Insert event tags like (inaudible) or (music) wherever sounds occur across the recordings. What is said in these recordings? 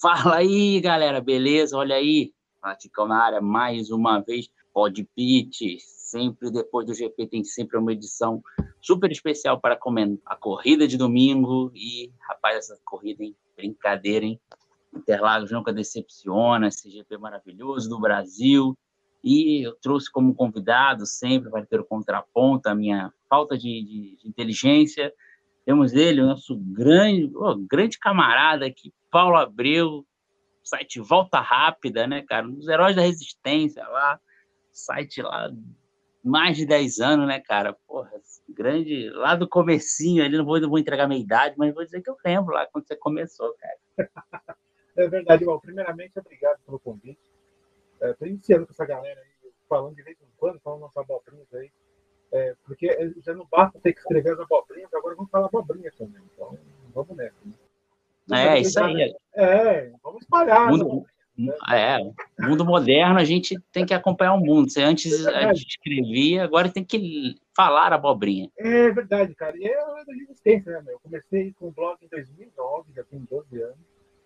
Fala aí, galera, beleza? Olha aí, Praticão na área mais uma vez, Pod Pit, sempre depois do GP tem sempre uma edição super especial para comentar a corrida de domingo e, rapaz, essa corrida, hein? Brincadeira, hein? Interlagos nunca decepciona, esse GP maravilhoso do Brasil. E eu trouxe como convidado, sempre vai ter o contraponto, a minha falta de, de, de inteligência. Temos ele, o nosso grande, oh, grande camarada aqui, Paulo Abreu, site Volta Rápida, né, cara? Um dos heróis da resistência lá, site lá, mais de 10 anos, né, cara? Porra, grande, lá do comecinho ali, não vou, não vou entregar minha idade, mas vou dizer que eu lembro lá quando você começou, cara. (laughs) É verdade, Bom, Primeiramente, obrigado pelo convite. É, iniciando com essa galera aí, falando de vez em quando, falando nossas abobrinhas aí. É, porque já não basta ter que escrever as abobrinhas, agora vamos falar abobrinha também. Então, vamos nessa. Né? É, isso aí. É, vamos espalhar. Mundo, né? É, mundo moderno, a gente tem que acompanhar o mundo. Você antes é a gente escrevia, agora tem que falar abobrinha. É verdade, cara. E é a resistência, né, meu? Eu comecei com o blog em 2009, já tenho 12 anos.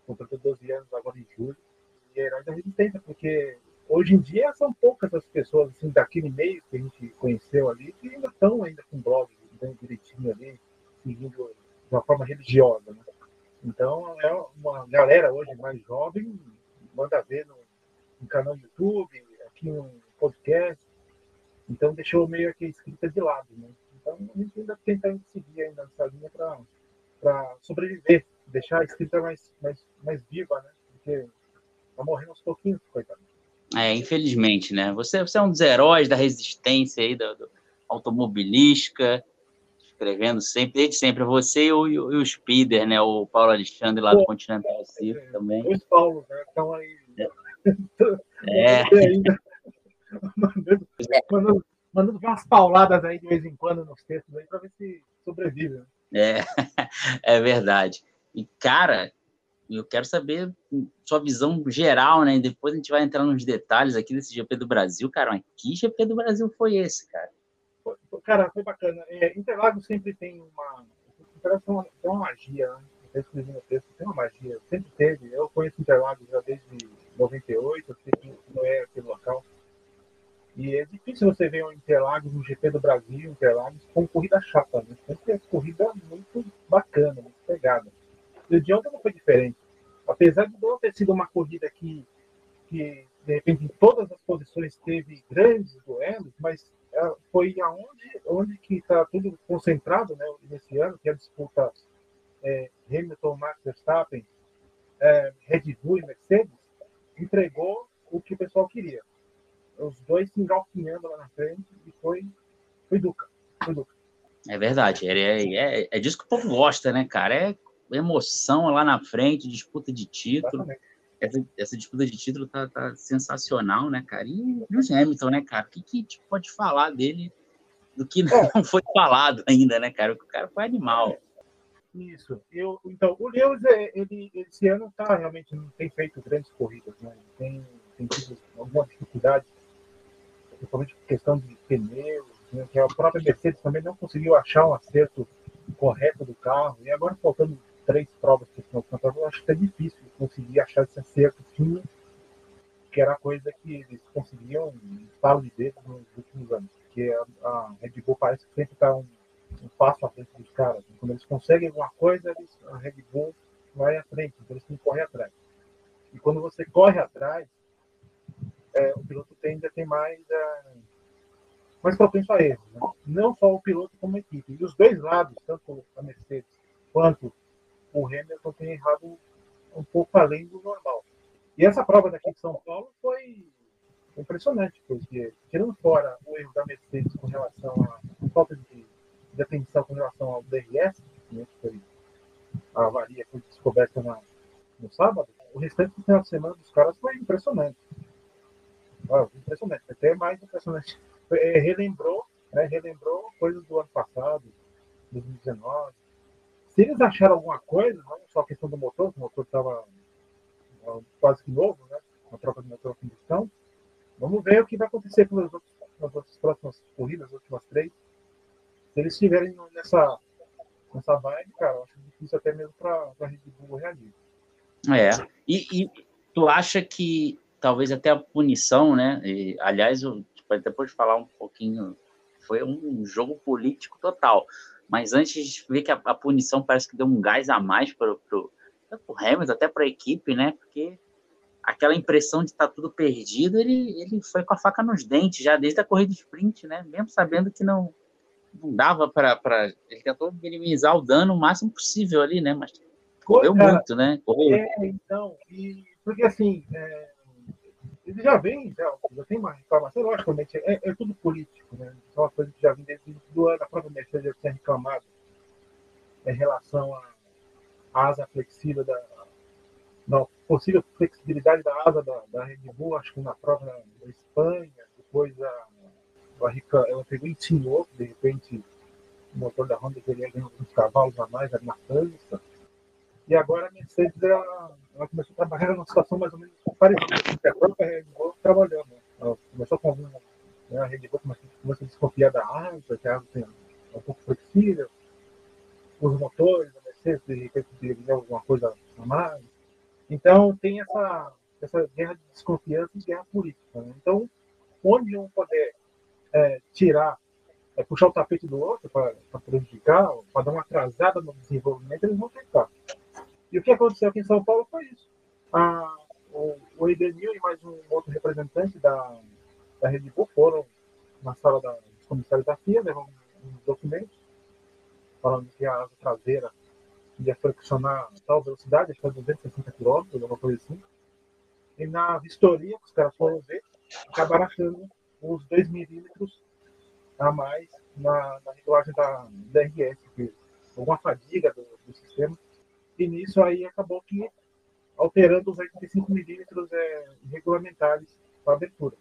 Completei 12 anos agora em julho. E é da resistência, porque hoje em dia são poucas as pessoas assim, daquele meio que a gente conheceu ali que ainda estão ainda com blog bem direitinho ali, seguindo de uma forma religiosa, né? Então é uma galera hoje mais jovem, manda ver no, no canal do YouTube, aqui no podcast, então deixou meio que a escrita de lado, né? Então a gente ainda tenta seguir ainda nessa linha para sobreviver, deixar a escrita mais, mais, mais viva, né? Porque tá morrendo aos pouquinhos, coitado. É, infelizmente, né? Você, você é um dos heróis da resistência aí, do, do automobilística, escrevendo sempre, desde sempre. Você e o, e o Spider, né? O Paulo Alexandre lá do Continental Circo é, também. Os Paulo, né? Estão aí. É. (laughs) é. (laughs) mandando, mandando, mandando umas pauladas aí de vez em quando nos textos aí para ver se sobrevive. Né? É, (laughs) é verdade. E, cara, eu quero saber sua visão geral, né? E depois a gente vai entrar nos detalhes aqui desse GP do Brasil, cara. Mas que GP do Brasil foi esse, cara? Cara, foi bacana. É, Interlagos sempre tem uma. Interlagos tem uma, tem uma magia, né? Eu escrevi no texto, tem uma magia. Sempre teve. Eu conheço Interlagos já desde 98, eu sei que não é aquele local. E é difícil você ver um Interlagos, um GP do Brasil, Interlagos, com corrida chata, né? Sempre é corrida muito bacana, muito pegada. E de ontem não foi diferente. Apesar de não ter sido uma corrida que, que de repente, em todas as posições teve grandes duelos, mas é, foi aonde onde que está tudo concentrado né, nesse ano, que é a disputa é, Hamilton, Max Verstappen, é, Red Bull e Mercedes, entregou o que o pessoal queria. Os dois se engalpinhando lá na frente e foi, foi Duca. Foi Duca. É verdade, é, é, é disso que o povo gosta, né, cara? É emoção lá na frente, disputa de título. Essa, essa, disputa de título tá, tá, sensacional, né, cara? E o Hamilton, né, cara? O que, que tipo, pode falar dele do que não é. foi falado ainda, né, cara? O cara foi animal. Isso. Eu, então, o Lewis, é, ele, esse ano tá realmente não tem feito grandes corridas, né? Tem, tem tido alguma dificuldade, principalmente por questão de pneus, né? que a própria Mercedes também não conseguiu achar um acerto correto do carro. E agora faltando três provas que estão campeonato, eu acho que é difícil conseguir achar esse acerto fino, que era a coisa que eles conseguiam falo de dedos nos últimos anos. Porque a, a Red Bull parece que sempre está um, um, passo à frente dos caras. Quando eles conseguem alguma coisa, eles, a Red Bull vai à frente, então eles têm que correr atrás. E quando você corre atrás, é, o piloto tende a ter mais, é, mais propenso a erros. Né? Não só o piloto como a equipe. E os dois lados, tanto a Mercedes quanto o Hamilton tem errado um pouco além do normal. E essa prova daqui de São Paulo foi impressionante, porque, tirando fora o erro da Mercedes com relação à falta de, de atenção com relação ao DRS, né, que foi a avaria foi descoberta na, no sábado, o restante do final de semana dos caras foi impressionante. Ah, impressionante, até mais impressionante. É, relembrou, né, relembrou coisas do ano passado, 2019, se eles acharam alguma coisa, não só a questão do motor, o motor estava quase que novo, né? Uma troca de motor a combustão. Vamos ver o que vai acontecer com as outras, nas outras próximas corridas, as últimas três. Se eles estiverem nessa, nessa vibe, cara, eu acho difícil até mesmo para a Red Bull reagir. É. E, e, tu acha que talvez até a punição, né? E, aliás, eu, depois de falar um pouquinho, foi um jogo político total. Mas antes de ver que a, a punição parece que deu um gás a mais para o Hamilton, até para a equipe, né? Porque aquela impressão de estar tá tudo perdido, ele, ele foi com a faca nos dentes já desde a corrida de sprint, né? Mesmo sabendo que não, não dava para. Ele tentou minimizar o dano o máximo possível ali, né? Mas correu Cara, muito, né? Correu. É, então, e, porque assim, é, ele já vem, já, já tem uma reclamação, logicamente, é, é tudo político, né? É uma coisa que já vem desde o ano, a própria Mercedes já tinha reclamado em relação à asa flexível da, na possível flexibilidade da asa da, da Red Bull, acho que na prova da Espanha, depois a, a Rica, ela pegou e insinuou que de repente o motor da Honda teria ganho alguns cavalos a mais na França. E agora a Mercedes ela, começou a trabalhar numa situação mais ou menos parecida. A própria Red Bull trabalhando. Né? Ela começou com alguma. Né, a Red Bull começou a desconfiar da asa, que a asa tem, um pouco flexível. Os motores da Mercedes, de repente, teria alguma coisa a mais. Então, tem essa, essa guerra de desconfiança e guerra política. Né? Então, onde um poder é, tirar, é, puxar o tapete do outro para prejudicar, para dar uma atrasada no desenvolvimento, eles vão tentar. E o que aconteceu aqui em São Paulo foi isso. A, o, o Edenil e mais um outro representante da, da Rede Bull foram na sala da, dos comissários da FIA, levam uns documentos falando que a asa traseira ia flexionar tal velocidade, acho que era 260 km, alguma coisa assim. E na vistoria, que os caras foram ver, acabaram achando uns 2 milímetros a mais na, na regulagem da DRS, que alguma fadiga do, do, sistema. E nisso aí acabou que alterando os 85 milímetros é, regulamentares para abertura.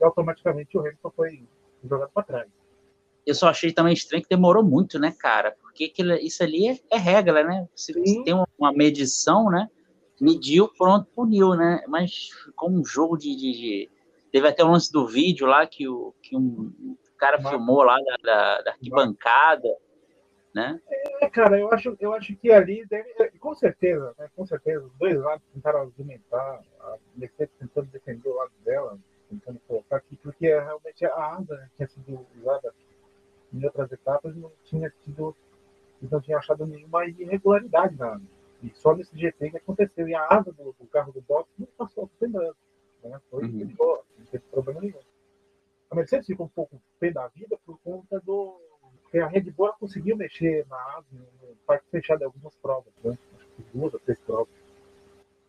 E automaticamente o Hamilton foi jogado para trás eu só achei também estranho que demorou muito, né, cara? Porque aquilo, isso ali é, é regra, né? Se, se tem uma, medição, né? Mediu, pronto, puniu, né? Mas ficou um jogo de, de, de... Teve até o lance do vídeo lá que o, que um, cara Mas... filmou lá da, da, da arquibancada, né? É, cara, eu acho, eu acho que ali deve, com certeza, né, com certeza, os dois lados tentaram argumentar, a Mercedes tentando defender o lado dela, tentando colocar aqui, porque realmente a asa tinha sido usada em outras etapas não tinha tido, não tinham achado nenhuma irregularidade na, e só nesse GP que aconteceu. E a asa do, do carro do box não passou lembrando. Né? Foi uhum. boa, não teve problema nenhum. A Mercedes ficou um pouco pé da vida por conta do. A Red Bull conseguiu mexer na asa no parque fechado em algumas provas, né? acho que duas ou três provas.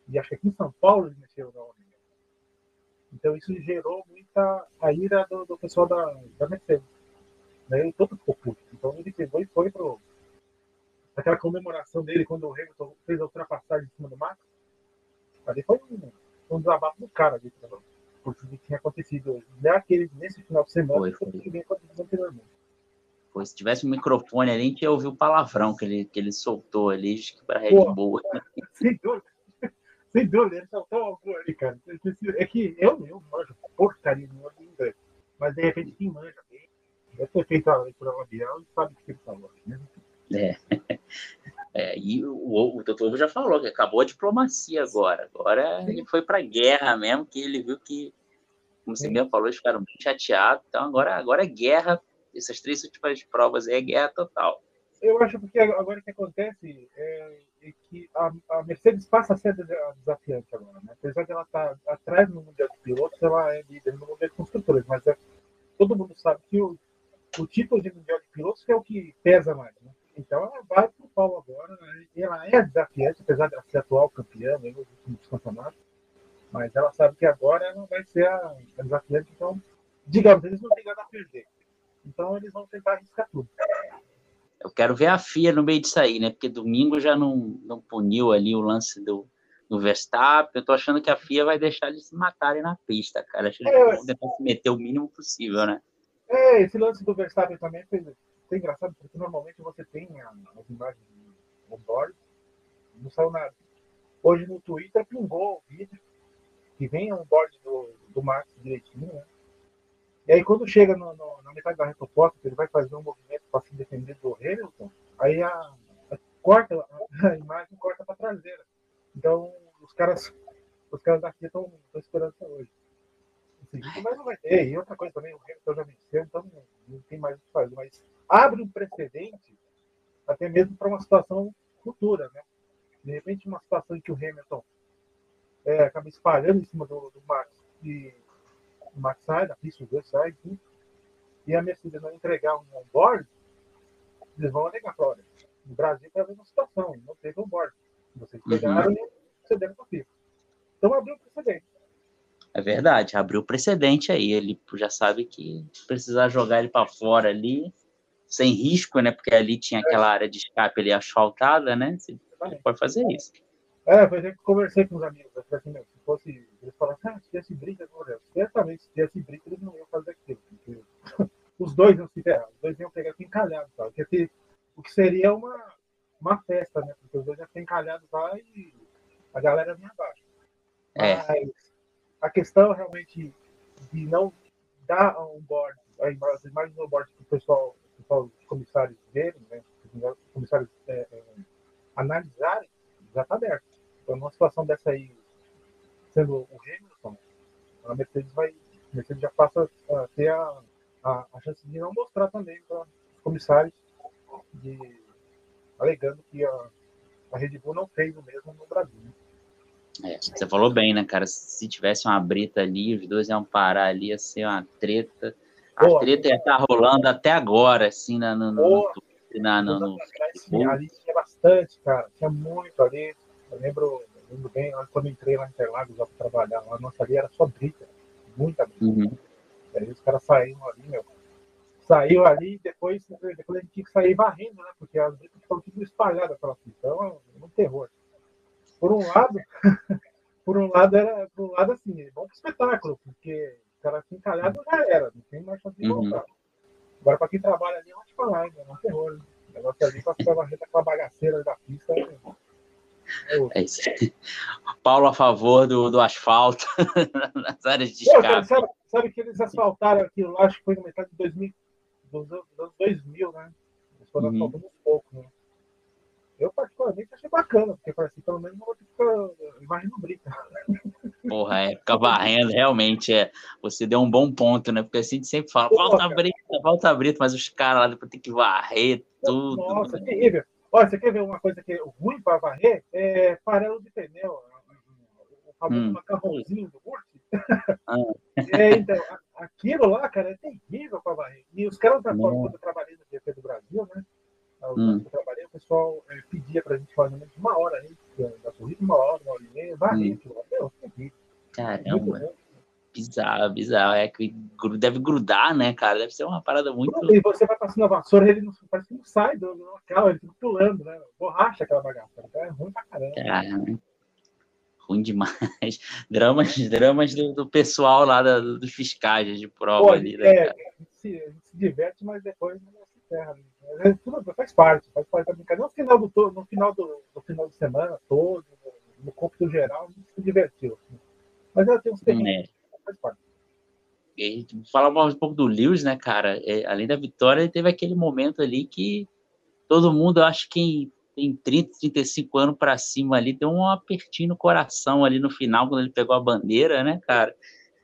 E acho que aqui em São Paulo eles mexeram na Então isso gerou muita a ira do, do pessoal da, da Mercedes né? Ele todo ficou puto. Então ele pegou e foi para aquela comemoração dele quando o Hamilton fez a ultrapassagem em cima do Max. Ali foi um, um desabafo do cara ali, por tudo que tinha acontecido. Naquele, é nesse final de semana, foi, foi. que acontecido anteriormente. Pô, se tivesse um microfone ali, a gente ia ouvir o palavrão que ele, que ele soltou ali, acho que para Red Bull. (laughs) Sem dúvida. (laughs) Sem dúvida, ele soltou algo ali, cara. É que eu mesmo manjo porcaria no inglês. Mas de repente quem manja Deve ter feito a leitura labial e sabe o que ele falou. Né? É. (laughs) é. e o, o doutor já falou que acabou a diplomacia agora. Agora Sim. ele foi para a guerra mesmo, que ele viu que, como você mesmo falou, eles ficaram bem chateados. Então agora, agora é guerra. Essas três últimas provas é guerra total. Eu acho porque agora o que acontece é, é que a, a, Mercedes passa a ser desafiante agora. Né? Apesar de ela estar tá atrás no Mundial de Pilotos, ela é líder no Mundial de Construtores. Mas é, todo mundo sabe que o o título de mundial de pilotos é o que pesa mais. Né? Então ela vai para o pau agora. Né? Ela é desafiante, apesar de ela ser atual campeã né, nos últimos campeonatos. Mas ela sabe que agora ela vai ser a, a desafiante. Então, digamos, eles não têm nada a perder. Então eles vão tentar arriscar tudo. Eu quero ver a FIA no meio disso aí, né? Porque domingo já não, não puniu ali o lance do, do Verstappen. Eu tô achando que a FIA vai deixar eles se matarem na pista, cara. Acho que eles é, vão tentar se meter o mínimo possível, né? É, esse lance do Verstappen também foi, foi engraçado, porque normalmente você tem as imagens do onboard, não saiu nada. Hoje no Twitter pingou o vídeo, que vem um board do, do Max direitinho, né? E aí quando chega no, no, na metade da reta oposta, ele vai fazer um movimento para se defender do Hamilton, aí a, a corta, a, (laughs) a imagem corta para traseira. Então, os caras, os caras daqui estão esperando até hoje. Assim, mas não vai ter. E outra coisa também, o Hamilton já venceu, então não, não tem mais o que fazer. Mas abre um precedente até mesmo para uma situação futura, né? De repente, uma situação em que o Hamilton é, acaba espalhando em cima do, do Max e o Max sai da pista, dois saem, e a Mercedes não entregar um on-board, eles vão alegar para olha, no Brasil foi a mesma situação, não teve on-board. Vocês uhum. pegaram uhum. e cederam para a FIFA. Então abriu o precedente. É verdade, abriu o precedente aí. Ele já sabe que precisar jogar ele para fora ali, sem risco, né? Porque ali tinha aquela área de escape ali asfaltada, né? Você pode fazer isso. É, por exemplo, conversei com os amigos, eu falei assim, meu, se fosse, eles falaram, ah, se tivesse briga, certamente, se tivesse briga, eles não iam fazer aquilo, porque (laughs) os dois iam se ferrar, os dois iam pegar aqui encalhado, tá? o que seria uma, uma festa, né, porque os dois iam ficar encalhados lá e a galera vinha abaixo. É. Mas a questão realmente de não dar um board, as imagens do board que o pessoal, pessoal os comissários verem, né, os comissários é, é, analisarem, já está aberto. Então, numa situação dessa aí, sendo o Hamilton, a Mercedes vai, a Mercedes já passa a ter a, a, a chance de não mostrar também para os comissários, de, alegando que a, a Red Bull não fez o mesmo no Brasil. Né? É, você falou bem, né, cara? Se tivesse uma brita ali, os dois iam parar ali, ia ser uma treta. A Boa, treta ia estar tá rolando até agora, assim, na, no, no, na, no, no, no, Ali tinha bastante, cara. Tinha muito ali. Eu lembro, eu lembro bem, quando entrei lá em Interlagos para trabalhar, lá nossa ali era só brita. Muita brita. Uhum. E aí os caras saíram ali, meu. Saiu ali e depois, depois a gente tinha que sair varrendo, né? Porque as britas ficam tudo espalhadas pela pista. Então, é um terror por um lado, (laughs) por um lado era, por um lado assim, é bom pro espetáculo, porque o cara assim encalhado já era, não tem mais chance de uhum. voltar. Uhum. Agora, para quem trabalha ali, eu vou te falar, é um terror. Né? O negócio ali para ficar varrendo aquela bagaceira da pista. É, é isso. Paulo a favor do, do asfalto (laughs) nas áreas de escape. sabe, sabe, que eles asfaltaram aquilo lá, acho que foi no metade de 2000, dos anos 2000, né? Eles foram uhum. asfaltando um pouco, né? Eu, particularmente, achei bacana, porque parece que pelo menos não vou ter que ficar imaginando brita. Porra, é, ficar varrendo, realmente, é. Você deu um bom ponto, né? Porque a gente sempre fala, falta brita, falta brita, mas os caras lá depois tem que varrer tudo. Nossa, é terrível. Olha, você quer ver uma coisa que é ruim para varrer? É farelo de pneu. O famoso hum. macarrãozinho do Murti. Ah. (laughs) É, então, aquilo lá, cara, é terrível para varrer. E os caras da forma quando eu trabalhei no GP do Brasil, né? hum. eu trabalhei, o pessoal é, pedia pra gente fazer uma hora aí, da corrida, uma hora, uma hora e meia, varrer hum. Meu, Caramba. Bizarro, bizarro. É que deve grudar, né, cara? Deve ser uma parada muito. E você vai passando a vassoura, ele não, parece que não sai do local, ele fica pulando, né? Borracha aquela bagaça. Então é ruim pra caramba. Caramba. Ruim demais. (laughs) Dramas, dramas do, do pessoal lá da, dos fiscais de prova Pô, ali. Né, é, a gente, se, se diverte, mas depois não se ferra. Né? É, tudo faz parte, faz parte da brincadeira. No final do, no final do, do final de semana todo, no, no corpo geral, a gente se divertiu. Assim. Mas ela tem uns terrenos, é. Faz parte. E falar um pouco do Lewis, né, cara? É, além da vitória, ele teve aquele momento ali que todo mundo, acho que tem 30, 35 anos para cima ali, deu um apertinho no coração ali no final, quando ele pegou a bandeira, né, cara?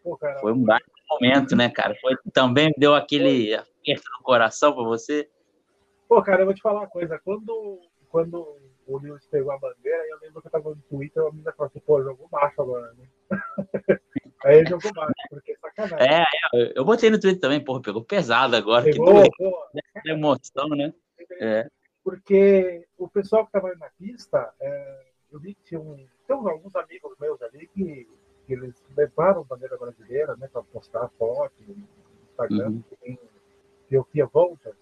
Pô, cara Foi um baita momento, né, cara? Foi, também deu aquele aperto no coração para você? Pô, cara, eu vou te falar uma coisa. Quando, quando o Lewis pegou a bandeira, eu lembro que eu tava no Twitter, a menina falou assim, pô, jogou baixo agora, né? (laughs) Aí ele jogou baixo, porque é sacanagem. É, é, eu botei no Twitter também, porra, pegou pesado agora. Pegou, que pô, (laughs) é emoção, né? É. Porque o pessoal que tava na pista, é, eu vi que tinha um, tem alguns amigos meus ali que, que eles levaram bandeira brasileira, né, para postar foto no Instagram, uhum. tem Fia Volta,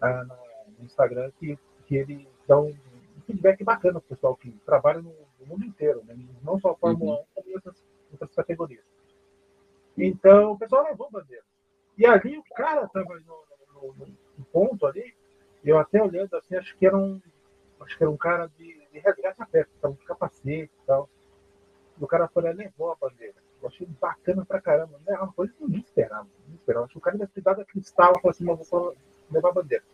ah, no Instagram que, que ele dá um feedback bacana para o pessoal que trabalha no, no, mundo inteiro, né? não só a Fórmula uhum. 1, como outras, outras categorias. Então, o pessoal levou bandeira. E ali o cara estava no, no, no, ponto ali, eu até olhando assim, acho que era um, acho que era um cara de, de resgate a pé, estava de capacete e tal. E o cara foi lá levou a bandeira. Eu achei bacana pra caramba. Não é uma coisa que ninguém esperava. Ninguém esperava. Acho que o cara deve ter dado aquele estalo e falou assim, mas vou levar a bandeira.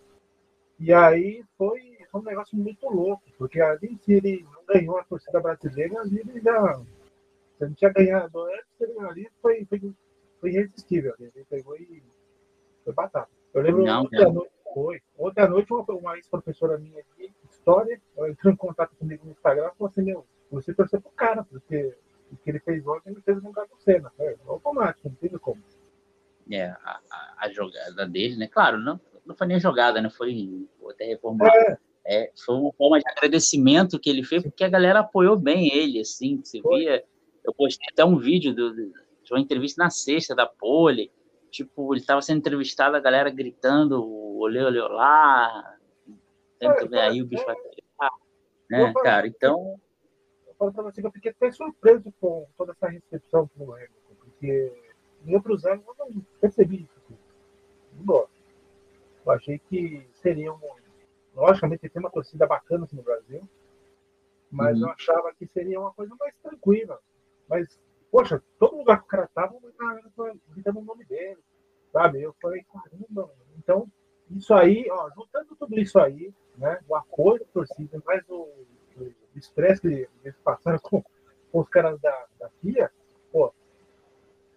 E aí foi, foi um negócio muito louco, porque além de ele não ganhou a torcida brasileira, ali ele já. Se ele tinha ganhado antes, ele ali foi, foi, foi irresistível. Ele pegou e foi batata. Eu lembro não, ontem à noite, foi. Ontem à noite, uma, uma ex-professora minha de história entrou em contato comigo no Instagram e falou assim: Meu, você torceu pro cara, porque o que ele fez ontem ele fez no lugar do Senna. É automático, não tem como. É, a, a, jogada dele, né? Claro, não, não foi nem jogada, né? Foi até reformar. É. É, foi uma forma de agradecimento que ele fez, porque a galera apoiou bem ele, assim, você foi. via. Eu postei até um vídeo do, de uma entrevista na sexta da Pole, tipo, ele estava sendo entrevistado, a galera gritando, olê, olê, olá, tenta ver aí o bicho vai pegar, né, cara, então... Eu falo pra você que eu fiquei até surpreso com toda essa recepção pro Hamilton, porque em outros anos eu não percebi isso, não gosto. Eu achei que seria um... Logicamente tem uma torcida bacana aqui no Brasil, mas uhum. eu achava que seria uma coisa mais tranquila, mas Poxa, todo lugar que o cara tava, gritando o nome dele, sabe? Eu falei, caramba, então, isso aí, ó, juntando tudo isso aí, né? O apoio da torcida, mais o estresse que eles passaram (laughs) com, com os caras da, da FIA, pô,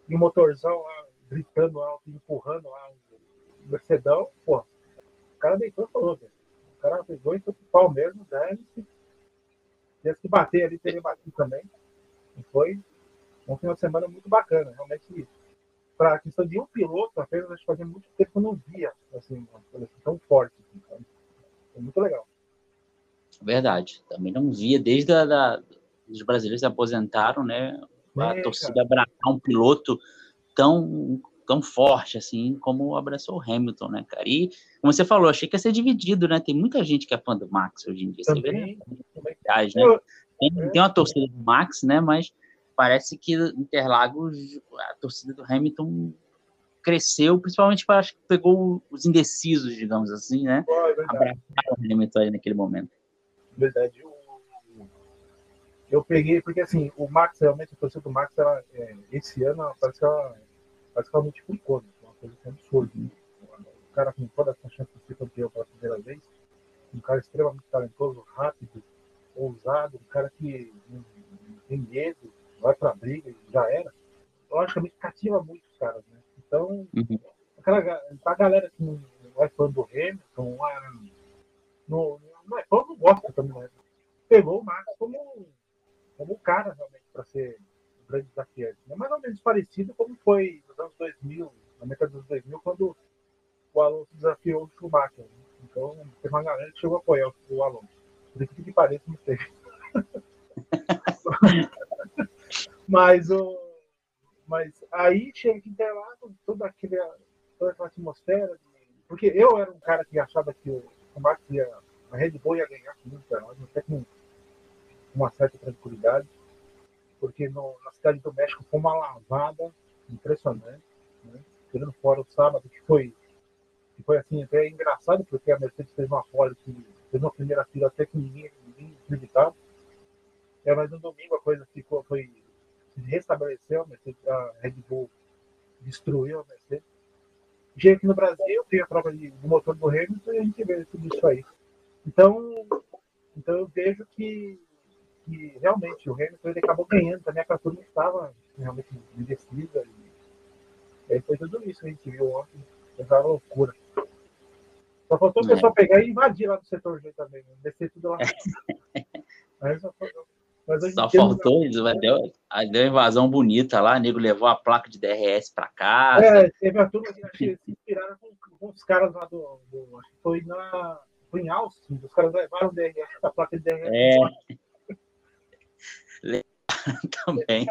e o motorzão lá, gritando alto, empurrando lá o Mercedão, pô, o cara deitou e falou, velho. O cara foi pro pau mesmo, dane-se. Se que bater ali, teria batido também. E foi um final de semana muito bacana. Realmente, para a questão de um piloto, apenas acho que fazia muito tempo que eu não via assim, uma coisa assim, tão forte. Então, foi muito legal. Verdade. Também não via desde a, da, os brasileiros se aposentaram, né? A é, torcida abraçar um piloto tão tão forte assim como abraçou o Hamilton, né, cara? E como você falou, achei que ia ser dividido, né? Tem muita gente que é fã do Max hoje em dia. Também, vê, né? Tem, é. tem uma torcida do Max, né? Mas parece que Interlagos, a torcida do Hamilton cresceu, principalmente para acho que pegou os indecisos, digamos assim, né? É Abraçaram o Hamilton aí naquele momento. Verdade. Eu, eu peguei, porque assim, o Max, realmente, a torcida do Max, ela, é, esse ano, parece que ela, ela multiplicou, né? uma coisa que é absurda. Né? O cara com toda essa chance de ser campeão pela primeira vez, um cara extremamente talentoso, rápido, ousado, um cara que não, tem medo, vai pra briga e já era, logicamente cativa muito os caras, né? Então, uhum. aquela, a galera que não, não é fã do Hamilton, não, não é fã, não gosta também, né? Pegou o Max como, como um cara realmente para ser um grande desafiante. É mais ou menos parecido como foi nos anos 2000, na metade dos 2000, quando o Alonso desafiou o Schumacher. Né? Então, tem uma galera que chegou a apoiar o Alonso. Por isso que pareça, não sei. (laughs) Mas, o, mas aí chega aqui Interlagos, toda, aquele, toda aquela atmosfera. De, porque eu era um cara que achava que o, Max ia, a Red Bull ia ganhar com o até com uma certa tranquilidade. Porque no, na cidade do México foi uma lavada impressionante. Né? Tirando fora o sábado, que foi, que foi assim, até engraçado, porque a Mercedes fez uma pole que fez uma primeira fila até que ninguém, ninguém acreditava. É, mas no domingo a coisa ficou, foi restabeleceu, a, Mercedes, a Red Bull destruiu a Mercedes. Chega aqui no Brasil, tem a prova de, do motor do Hamilton e a gente vê tudo isso aí. Então, então eu vejo que, que realmente o Hamilton ele acabou ganhando também, a turma estava realmente indecisa. E, aí foi tudo isso que a gente viu ontem, foi loucura. Só faltou o é. pessoal pegar e invadir lá no setor G também, né? descer tudo lá. (laughs) Aí só, só faltou isso, mas deu, deu invasão bonita lá, o nego levou a placa de DRS para casa. É, teve a turma que se inspiraram com, com, os caras lá do, do. Acho que foi na. Foi em Austin, os caras levaram o DRS, a placa de DRS. É. (laughs) Também.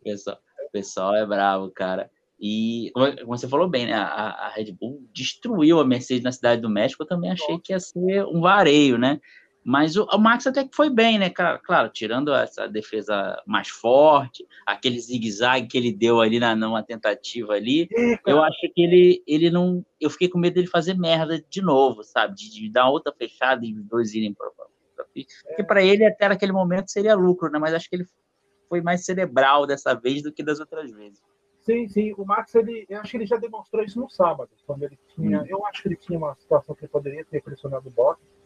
O pessoal, pessoal é bravo, cara. E, como você falou bem, né? A, a Red Bull destruiu a Mercedes na Cidade do México. Eu também achei que ia ser um vareio, né? Mas o, o, Max até que foi bem, né? Claro, tirando essa defesa mais forte, aquele zigue-zague que ele deu ali na numa tentativa ali, eu acho que ele, ele não. Eu fiquei com medo dele fazer merda de novo, sabe? De, de dar outra fechada e os dois irem para porque para ele até naquele momento seria lucro, né? Mas acho que ele foi mais cerebral dessa vez do que das outras vezes. Sim, sim. O Max, ele, eu acho que ele já demonstrou isso no sábado, quando ele tinha. Hum. Eu acho que ele tinha uma situação que ele poderia ter pressionado o Bottas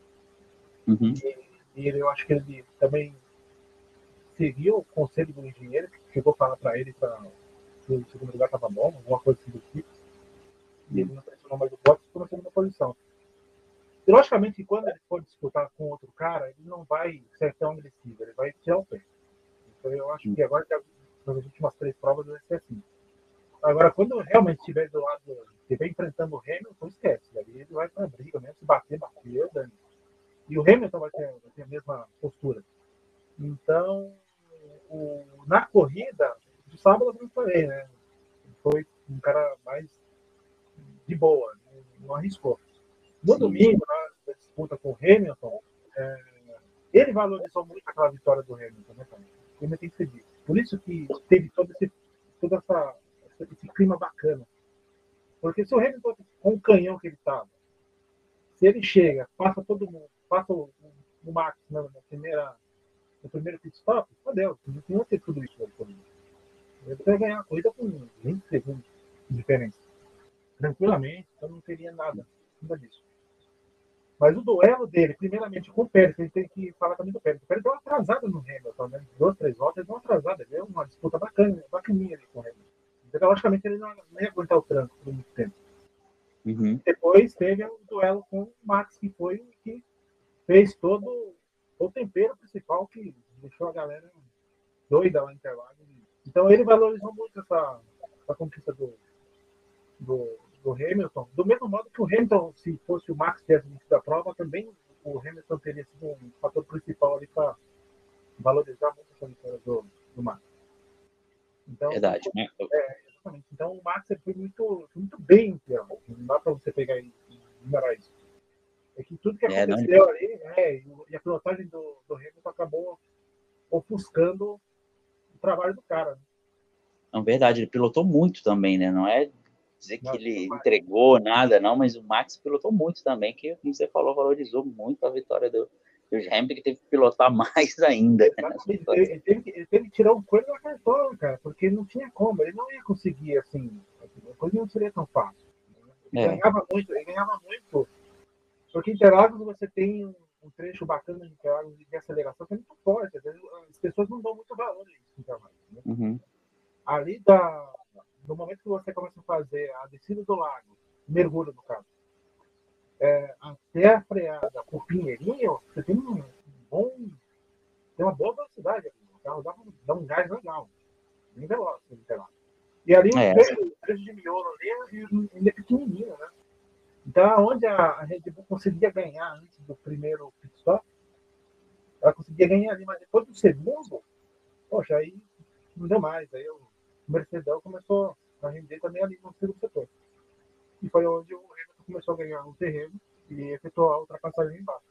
Uhum. E, e ele, eu acho que ele também seguiu o conselho do engenheiro, que chegou a falar para ele para o segundo lugar estava bom, alguma coisa assim do tipo. E ele não pressionou mais o bote, ficou na segunda posição. Logicamente, quando ele for disputar com outro cara, ele não vai ser tão agressivo, ele vai tirar o pé. Então, eu acho que agora, nas últimas três provas, vai ser assim. Agora, quando realmente estiver do lado, estiver enfrentando o Hamilton, esquece. Aí ele vai para a briga mesmo, se bater, bater, dane. E o Hamilton vai ter, vai ter a mesma postura. Então, o, na corrida, de sábado eu falei, né? Foi um cara mais de boa, não arriscou. No domingo, na disputa com o Hamilton, é, ele valorizou muito aquela vitória do Hamilton, né, cara? Ele tem que ser dito. Por isso que teve todo esse, toda essa, esse clima bacana. Porque se o Hamilton, com o canhão que ele estava, se ele chega, passa todo mundo, passa o, o Max na, na primeira no primeiro pit stop, meu Deus, não ia ter tudo isso ali Ele vai ganhar a corrida com 20 segundos de diferença. Tranquilamente, então não teria nada, nada disso. Mas o duelo dele, primeiramente com o Pérez, a gente tem que falar também do Pérez. O Pérez deu uma atrasada no Hamilton, né? Duas, três voltas, ele deu uma atrasada, deu uma disputa bacana, bacaninha ali com o Hamilton. Então, logicamente, ele não, não ia aguentar o trânsito por muito tempo. Uhum. Depois teve o um duelo com o Max, que foi o que fez todo o tempero principal que deixou a galera doida lá em Interlagos. Então ele valorizou muito essa, essa conquista do, do, do, Hamilton. Do mesmo modo que o Hamilton, se fosse o Max tivesse vencido a prova, também o Hamilton teria sido um fator principal ali para valorizar muito essa vitória do, do Max. Então, Verdade, né? É, exatamente. Então o Max foi muito, foi muito bem, não dá para você pegar e ignorar isso. É que tudo que é, aconteceu não... ali, né, e a pilotagem do, do Hamilton acabou ofuscando o trabalho do cara. Né? Não, verdade, ele pilotou muito também, né? Não é dizer que ele entregou nada, não, mas o Max pilotou muito também, que, como você falou, valorizou muito a vitória do, do Hamilton, que teve que pilotar (laughs) mais ainda. Né, ele, ele, teve que, ele, teve que, tirar um coelho da cartola, cara, porque não tinha como, ele não ia conseguir, assim, a coisa não seria tão fácil. Ele é. ganhava muito, ele ganhava muito porque Interlagos você tem um trecho bacana de Interlagos de aceleração que é muito forte. As pessoas não dão muito valor a isso Interlagos. Né? Uhum. Ali, da, no momento que você começa a fazer a descida do lago, mergulho no caso, é, até a freada por Pinheirinho, você tem um bom. tem uma boa velocidade ali. O carro dá, dá um gás legal. Bem veloz, Interlagos. E ali é. o trecho, trecho de miolo ali ele é pequenininho, né? Então, onde a Red Bull conseguia ganhar antes do primeiro pit stop, ela conseguia ganhar ali, mas depois do segundo, poxa, aí não deu mais. Aí o Mercedes começou a render também ali no segundo setor. E foi onde o Hamilton começou a ganhar o terreno e efetuou a ultrapassagem embaixo.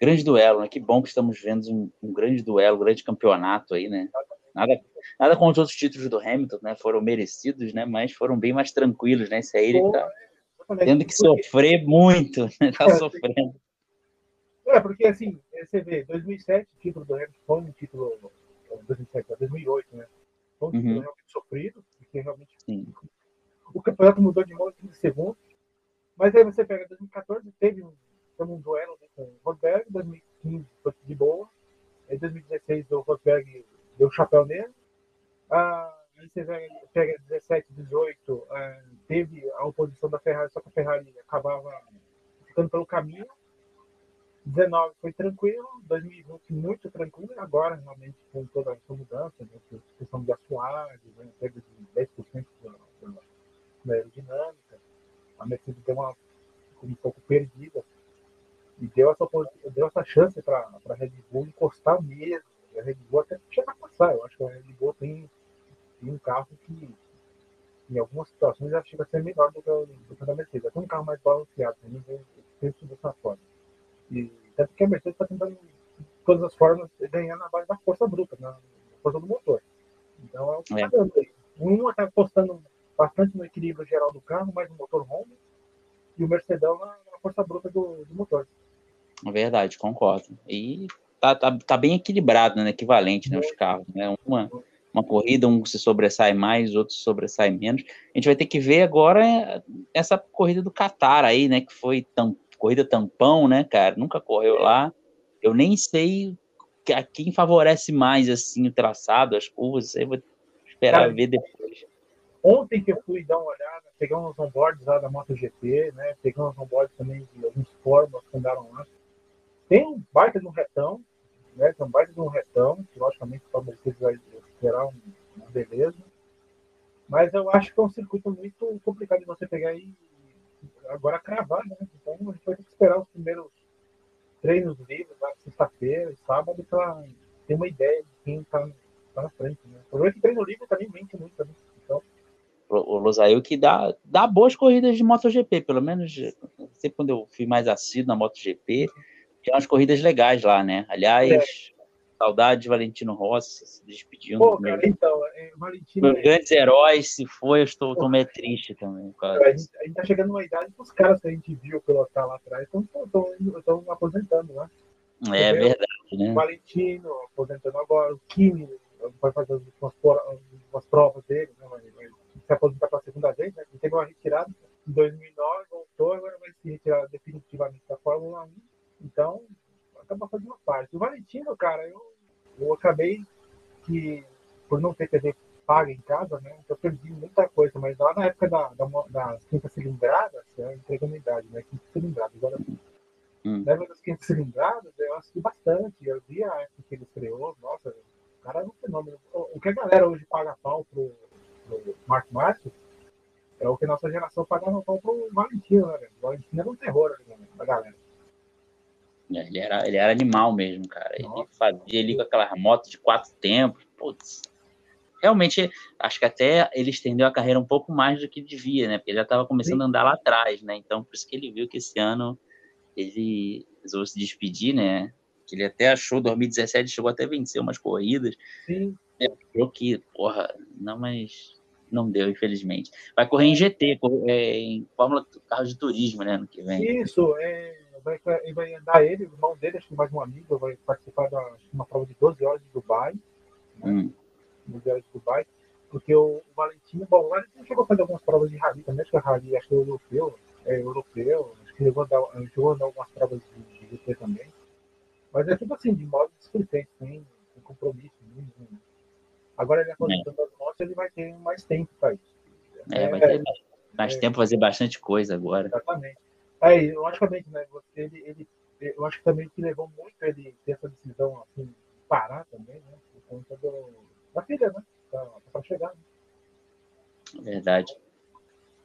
Grande duelo, né? Que bom que estamos vendo um, um grande duelo, um grande campeonato aí, né? Nada, nada contra os outros títulos do Hamilton, né? Foram merecidos, né? Mas foram bem mais tranquilos, né? Esse aí ele tá, Tendo que sofrer muito, né? Tá é, sofrendo. É, porque assim, você vê, 2007, o título do Hamilton foi um título, 2007, 2008, né? Foi um título uhum. realmente sofrido, porque realmente Sim. o campeonato mudou de modo de segundo. Mas aí você pega 2014, teve um, teve um duelo né, com o Rosberg, 2015 foi de boa. Em 2016 o Rosberg deu o chapéu nele. Ah, Aí você pega 17, 18, é, teve a oposição da Ferrari, só que a Ferrari acabava ficando pelo caminho. 19 foi tranquilo, 2020 muito tranquilo, e agora realmente com toda essa mudança, né, questão de assoalho, né, perda de 10% da, da, da aerodinâmica, a Mercedes deu uma um pouco perdida e deu essa, deu essa chance para a Red Bull encostar mesmo. A Red Bull até chegar a passar, eu acho que a Red Bull tem e um carro que, em algumas situações, já chega a ser melhor do que do que o da Mercedes. É um carro mais balanceado, né? eu penso dessa forma. E tanto que a Mercedes está tentando, de todas as formas, ganhar na base da força bruta, na força do motor. Então é o que está é. dando aí. Um está apostando bastante no equilíbrio geral do carro, mais no motor Honda, e o Mercedão na, na força bruta do, do motor. É verdade, concordo. E tá, tá, tá bem equilibrado, né? Equivalente, né? Os carros, né? Uma, uma corrida, um se sobressai mais, outro se sobressai menos. A gente vai ter que ver agora essa corrida do Qatar aí, né? Que foi tam, corrida tampão, né, cara? Nunca correu lá. eu nem sei a quem favorece mais assim o traçado, as curvas, aí vou esperar Cara, ver depois. Ontem que eu fui dar uma olhada, pegar uns onboards lá da MotoGP, né? Pegar uns onboards também de alguns fórmulas que andaram lá. Tem um baita de um retão, né? Tem um baita de um retão, que logicamente o Mercedes vai esperar uma beleza. Mas eu acho que é um circuito muito complicado de você pegar e agora cravar, né? Então a gente vai ter que esperar os primeiros treinos livres na sexta-feira e sábado para ter uma ideia de quem está tá na frente. Né? O problema é que treino livre também mente muito. Né? Então... O Losail que dá, dá boas corridas de MotoGP, pelo menos sempre quando eu fui mais assíduo na MotoGP, tinha umas corridas legais lá, né? Aliás, é. Saudade de Valentino Rossi se despedindo. Pô, cara, então, é, Valentino. É... grandes heróis, se foi, eu estou, meio triste também. A gente, a gente tá chegando numa idade que os caras que a gente viu pilotar lá atrás estão aposentando, né? É verdade, né? O Valentino aposentando agora, o Kimi vai fazer umas, umas provas dele, né? Vai, vai se aposentar para a segunda vez, né? Ele teve uma retirada em 2009, voltou, agora vai se retirar definitivamente da Fórmula 1. Então, acaba fazendo parte. O Valentino, cara, eu, eu acabei que, por não ter TV paga em casa, né, eu perdi muita coisa, mas lá na época da, da, das quintas cilindradas, eu entreguei a minha idade, né, quinta cilindrada, agora hum. na época das quintas cilindradas, eu assisti bastante, eu vi a época que ele estreou, nossa, o cara é um fenômeno. O, que a galera hoje paga pau pro, pro Mark Marques, é o que nossa geração pagava pau pro Valentino, né, o Valentino era um terror né, da galera. É, ele era, ele era animal mesmo, cara. Ele fazia ali com aquela moto de quatro tempos. Putz. Realmente, acho que até ele estendeu a carreira um pouco mais do que devia, né? Porque ele já estava começando Sim. a andar lá atrás, né? Então, por isso que ele viu que esse ano ele resolveu se despedir, né? Que ele até achou, 2017 chegou até a vencer umas corridas. Sim. Achou que, porra, não, mas não deu, infelizmente. Vai correr em GT, é, em Fórmula Carro de Turismo, né? No que vem. Isso, é vai, vai andar ele, o irmão dele, acho que mais um amigo, vai participar de uma prova de 12 horas de Dubai. Né? Hum. 12 horas de Dubai. Porque o, o Valentino, bom, o Valentino chegou a fazer algumas provas de rally também, acho que a rally, acho que é europeu, é europeu, acho que chegou a dar, chegou a dar algumas provas de, de GP também. Mas é tudo assim, de modo displicente, sem, sem compromisso. Mesmo. Agora ele aposentando é. as motos, ele vai ter mais tempo para isso. É, é, vai ter mais é, tempo para fazer bastante coisa agora. Exatamente. Aí, logicamente, né? Ele, ele, eu acho que também que levou muito ele ter essa decisão assim, parar também, né? Por conta do, da filha, né? Para chegar. Né? Verdade.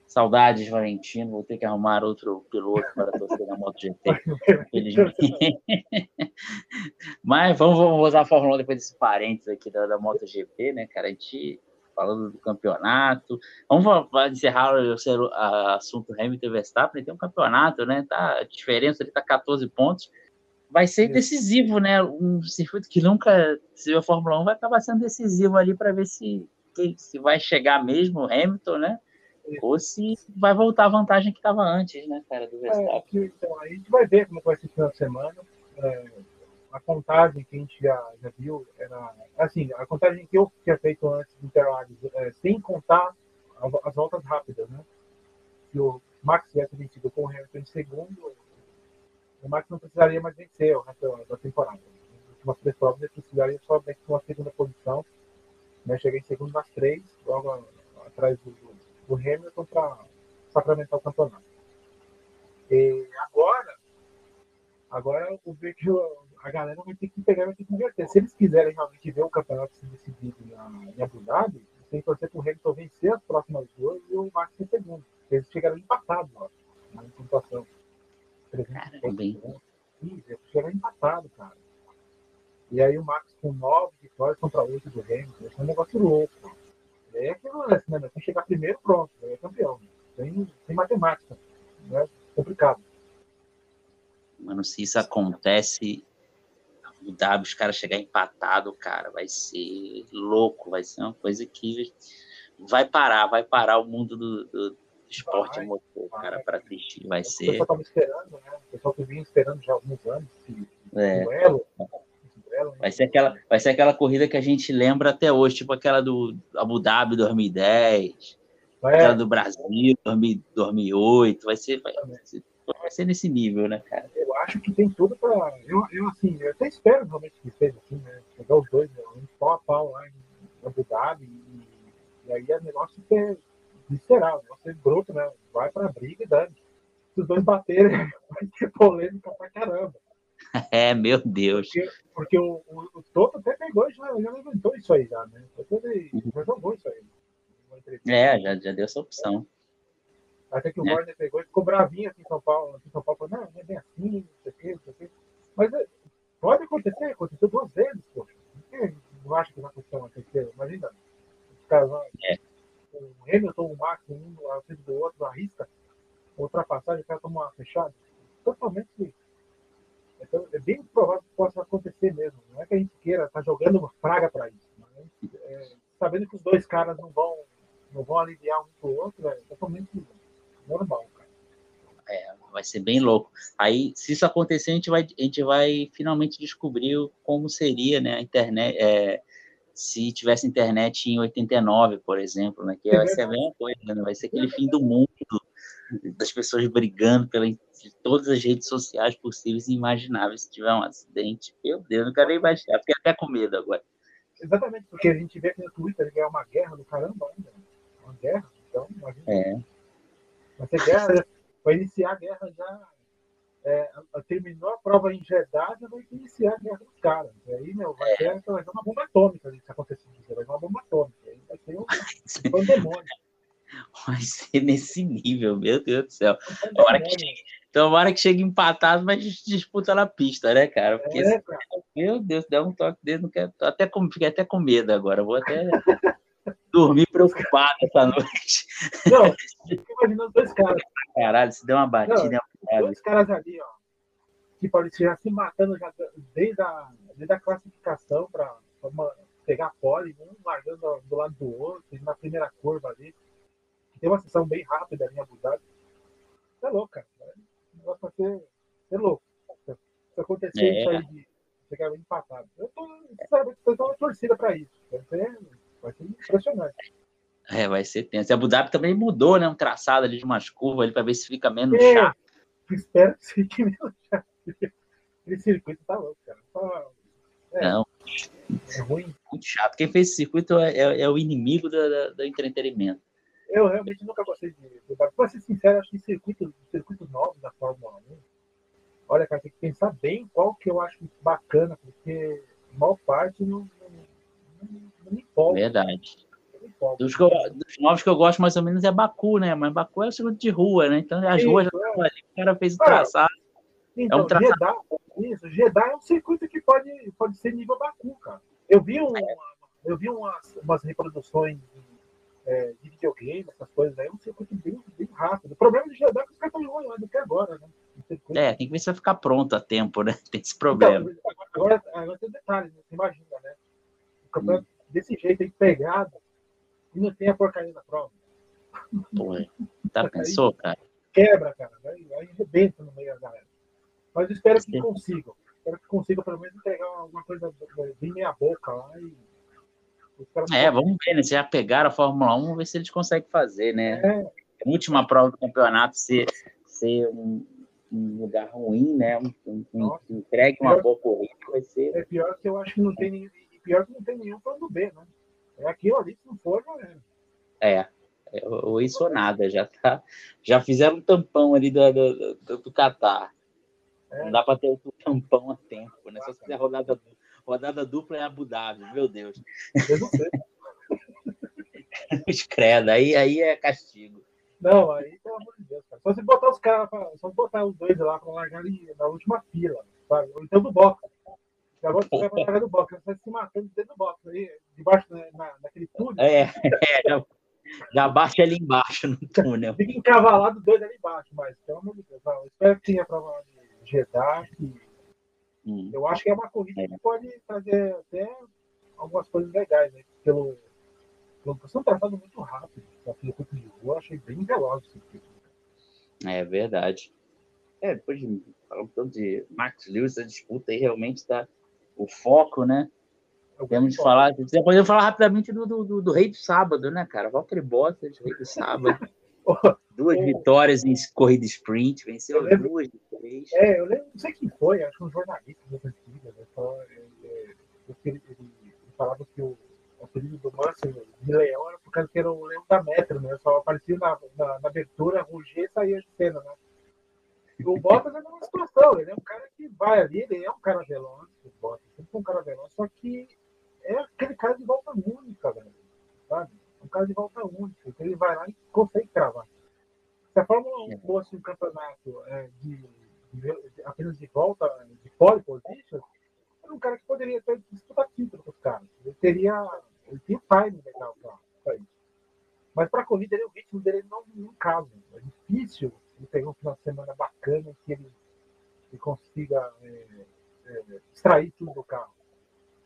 Saudades, Valentino. Vou ter que arrumar outro piloto para torcer na MotoGP. (laughs) Mas vamos, vamos usar a Fórmula 1 depois desse parênteses aqui da, da MotoGP, né, cara? A gente falando do campeonato. Vamos encerrar o assunto Hamilton e Verstappen, tem um campeonato, né? Tá, a diferença ele tá 14 pontos. Vai ser decisivo, né? Um circuito que nunca se viu a Fórmula 1 vai acabar sendo decisivo ali para ver se, se vai chegar mesmo o Hamilton, né? Ou se vai voltar a vantagem que estava antes, né, cara, do é, Verstappen. É, então, a gente vai ver como vai ser esse final de semana. É a contagem que a gente já, já viu era assim, a contagem que eu tinha feito antes do Interlagos, é, sem contar as voltas rápidas, né? Se o Max tivesse vencido com o Hamilton em segundo, o Max não precisaria mais vencer o resto da temporada. Nas últimas três provas ele precisaria só de uma segunda posição, né? Cheguei em segundo nas três, logo atrás do, do Hamilton para sacramentar o campeonato. E agora, agora o vídeo a galera vai ter que pegar, vai ter que converter. Se eles quiserem realmente ver o campeonato se decidido na, em Abu Dhabi, têm que torcer para o Hamilton vencer as próximas duas e o Max em segundo. Eles chegaram empatados ó, na pontuação. Caramba, eles chegaram empatados, cara. E aí o Max com nove vitórias contra oito do Hamilton. Isso é um negócio louco. É aquilo, né? Tem que chegar primeiro, pronto. É campeão. Tem, tem matemática. Né? Complicado. Mano, se isso acontece, Dhabi, os caras chegar empatado, cara, vai ser louco, vai ser uma coisa que vai parar, vai parar o mundo do, do esporte vai, motor, vai, cara, para assistir. Vai ser. O pessoal estava esperando, né? O pessoal que vinha esperando já há alguns anos esse, é. duelo. Né? Vai ser, aquela, vai ser aquela corrida que a gente lembra até hoje, tipo aquela do Abu Dhabi 2010, é. aquela do Brasil 2008. Vai ser, vai, vai ser nesse nível, né, cara? Acho que tem tudo para. Eu, eu, assim, eu até espero realmente que seja assim, né? Pegar os dois, né? um pau a pau lá em Abu Dhabi, e, e aí é negócio ser visceral, negócio ser broto, né? Vai pra briga e dane. Se os dois baterem, (laughs) vai ter polêmica pra caramba. (laughs) É, meu Deus. Porque, porque o, o, o, Toto até pegou já, já levantou isso aí, já, né? Ele já jogou isso aí. É, já, já deu essa opção. Até que o é. Warner pegou e ficou bravinho aqui em São Paulo. Aqui em São Paulo falou, não, não é bem assim, não sei o quê, não sei o quê. Mas é, pode acontecer, aconteceu duas vezes, poxa. Não acho que vai acontecer uma terceira, imagina. Os caras vão. É. O Hamilton, o Max, um ao frente do outro, arrisca ultrapassagem, o cara toma uma fechada. Totalmente. Então, é bem provável que possa acontecer mesmo. Não é que a gente queira estar tá jogando uma praga para isso. Mas, é, sabendo que os dois caras não vão, não vão aliviar um pro outro, é totalmente normal, cara. É, vai ser bem louco. Aí, se isso acontecer, a gente vai, a gente vai finalmente descobrir como seria, né, a internet, é, se tivesse internet em 89, por exemplo, né, que vai ser a mesma coisa, né, vai ser aquele fim do mundo, das pessoas brigando pela todas as redes sociais possíveis e imagináveis se tiver um acidente. Meu Deus, não quero nem imaginar, fiquei até com medo agora. Exatamente, porque a gente vê aqui no Twitter que é uma guerra do caramba ainda. Uma guerra, então, imagina. É. Vai ser guerra, vai iniciar a guerra já. É, terminou a prova em Jeddah, já vai iniciar a guerra dos caras. E aí, meu, vai, é. ser, vai ser uma bomba atômica se acontecer isso. Vai ser uma bomba atômica. Aí vai ser um, um demônio. Vai ser nesse nível, meu Deus do céu. Tomara que chegue, tomara que chegue empatado, mas disputa na pista, né, cara? Porque, é, cara. meu Deus, dá um toque dele, não quero, até com, fiquei até com medo agora, vou até (laughs) dormir preocupado essa noite. Não, imaginando dois caras. Caralho, se deu uma batida. Não, dois caras ali, ó, que podem já se matando já desde a, desde a classificação para pegar pole, um largando do lado do outro, na primeira curva ali. Tem uma sessão bem rápida ali em Abu Dhabi. É louco, cara. O negócio vai ser, ser louco. Se acontecer é. isso aí de chegar empatado. Eu tô, sabe, eu tô torcida para isso. Vai ser, vai ser impressionante. É, vai ser tenso. Abu Dhabi também mudou, né? Um traçado ali de umas curvas ali para ver se fica menos é, chato. Espero que fique menos chato. Esse circuito tá louco, cara. Tá, é, Não. É ruim. Muito chato. Quem fez esse circuito é, é, é o inimigo do, do, do entretenimento. Eu realmente nunca gostei de debate. Pra ser sincero, acho que circuito, circuito novo da Fórmula 1, olha, cara, tem que pensar bem qual que eu acho bacana, porque a maior parte não, não, não, não me empolga. Verdade. Dos, dos, novos que eu gosto mais ou menos é Baku, né? Mas Baku é o circuito de rua, né? Então as ruas é. ali, o cara fez o traçado. Então, é um traçado. Jeddah, isso, Jeddah é um circuito que pode, pode ser nível Baku, cara. Eu vi, um, é. eu vi umas, umas reproduções é, de videogame, essas coisas aí, é um circuito bem, bem rápido. O problema de Jeddah é que os caras estão enrolando até agora, né? É, tem que ver se vai ficar pronto a tempo, né? (laughs) Tem esse problema. Então, agora, agora tem um detalhe, né? Você imagina, né? O campeonato hum. Desse jeito aí, pegado, e não tem a porcaria da prova. Pô, (laughs) tá, pensou, cara? Quebra, cara. Aí, aí arrebenta no meio da galera. Mas eu espero que consigam. Espero que consigam pelo menos entregar alguma coisa bem meia boca lá e é, vamos ver, né? Se já pegaram a Fórmula 1, vamos ver se eles conseguem fazer, né? É. A última prova do campeonato ser, ser um, um lugar ruim, né? Um, um, um entregue uma boa corrida, vai ser. É pior que eu acho que não tem nenhum, pior que não tem nenhum plano B, né? É aquilo ali, se não for, já é. É. Ou isso ou nada, já tá. Já fizeram um tampão ali do, do, do, do Qatar. É. Não dá para ter o tampão a tempo, né? Só se fizer rodada Rodada dupla em Abu Dhabi, meu Deus. Eu não sei. (laughs) Credo, aí, aí é castigo. Não, aí, pelo amor de Deus, cara. Só se botar os caras, só se botar os dois lá para largar ali na última fila, sabe? Ou então do box. Ficar pra largar do box, você se matando dentro do box, aí, debaixo, né, na, naquele túnel. É, é já, já baixa ali embaixo no túnel. Fica encavalado dois ali embaixo, mas pelo amor de Deus, não, espero que tenha prova de Jeddah, que Hum. Eu acho que é uma corrida é. que pode trazer até algumas coisas legais, né? Pelo, pelo é um traçado muito rápido, aquele de rua, eu achei bem veloz esse circuito. É verdade. É, depois de falar tanto de Max Lewis, a disputa aí realmente está o foco, né? Temos de falar, podemos falar rapidamente do, do, do, Rei do Sábado, né, cara? Valtteri Bottas, Rei do Sábado. (laughs) duas vitórias em corrida sprint, venceu duas vez. É, eu lembro, não sei quem foi, acho que um jornalista da antiga, né? Só, é, é, ele, ele, ele, falava que o, apelido do Mansell de leão era por causa que era o leão da metro, né? Só aparecia na, na, na abertura, rugia e saía de cena, né? O Bottas é uma situação, ele é um cara que vai ali, ele é um cara veloz, o Bottas sempre foi um cara veloz, só que é aquele cara de volta única, velho, sabe? Um cara de volta única, então ele vai lá e consegue cravar. Se a Fórmula 1 fosse um campeonato é, de, de, apenas de volta, de pole position, era um cara que poderia ter disputar título com os caras. Ele teria, ele tinha time legal para isso. Mas para a corrida, ele, o ritmo dele não, não casa. É difícil ele pegar um final de semana bacana que ele, ele consiga é, é, extrair tudo do carro.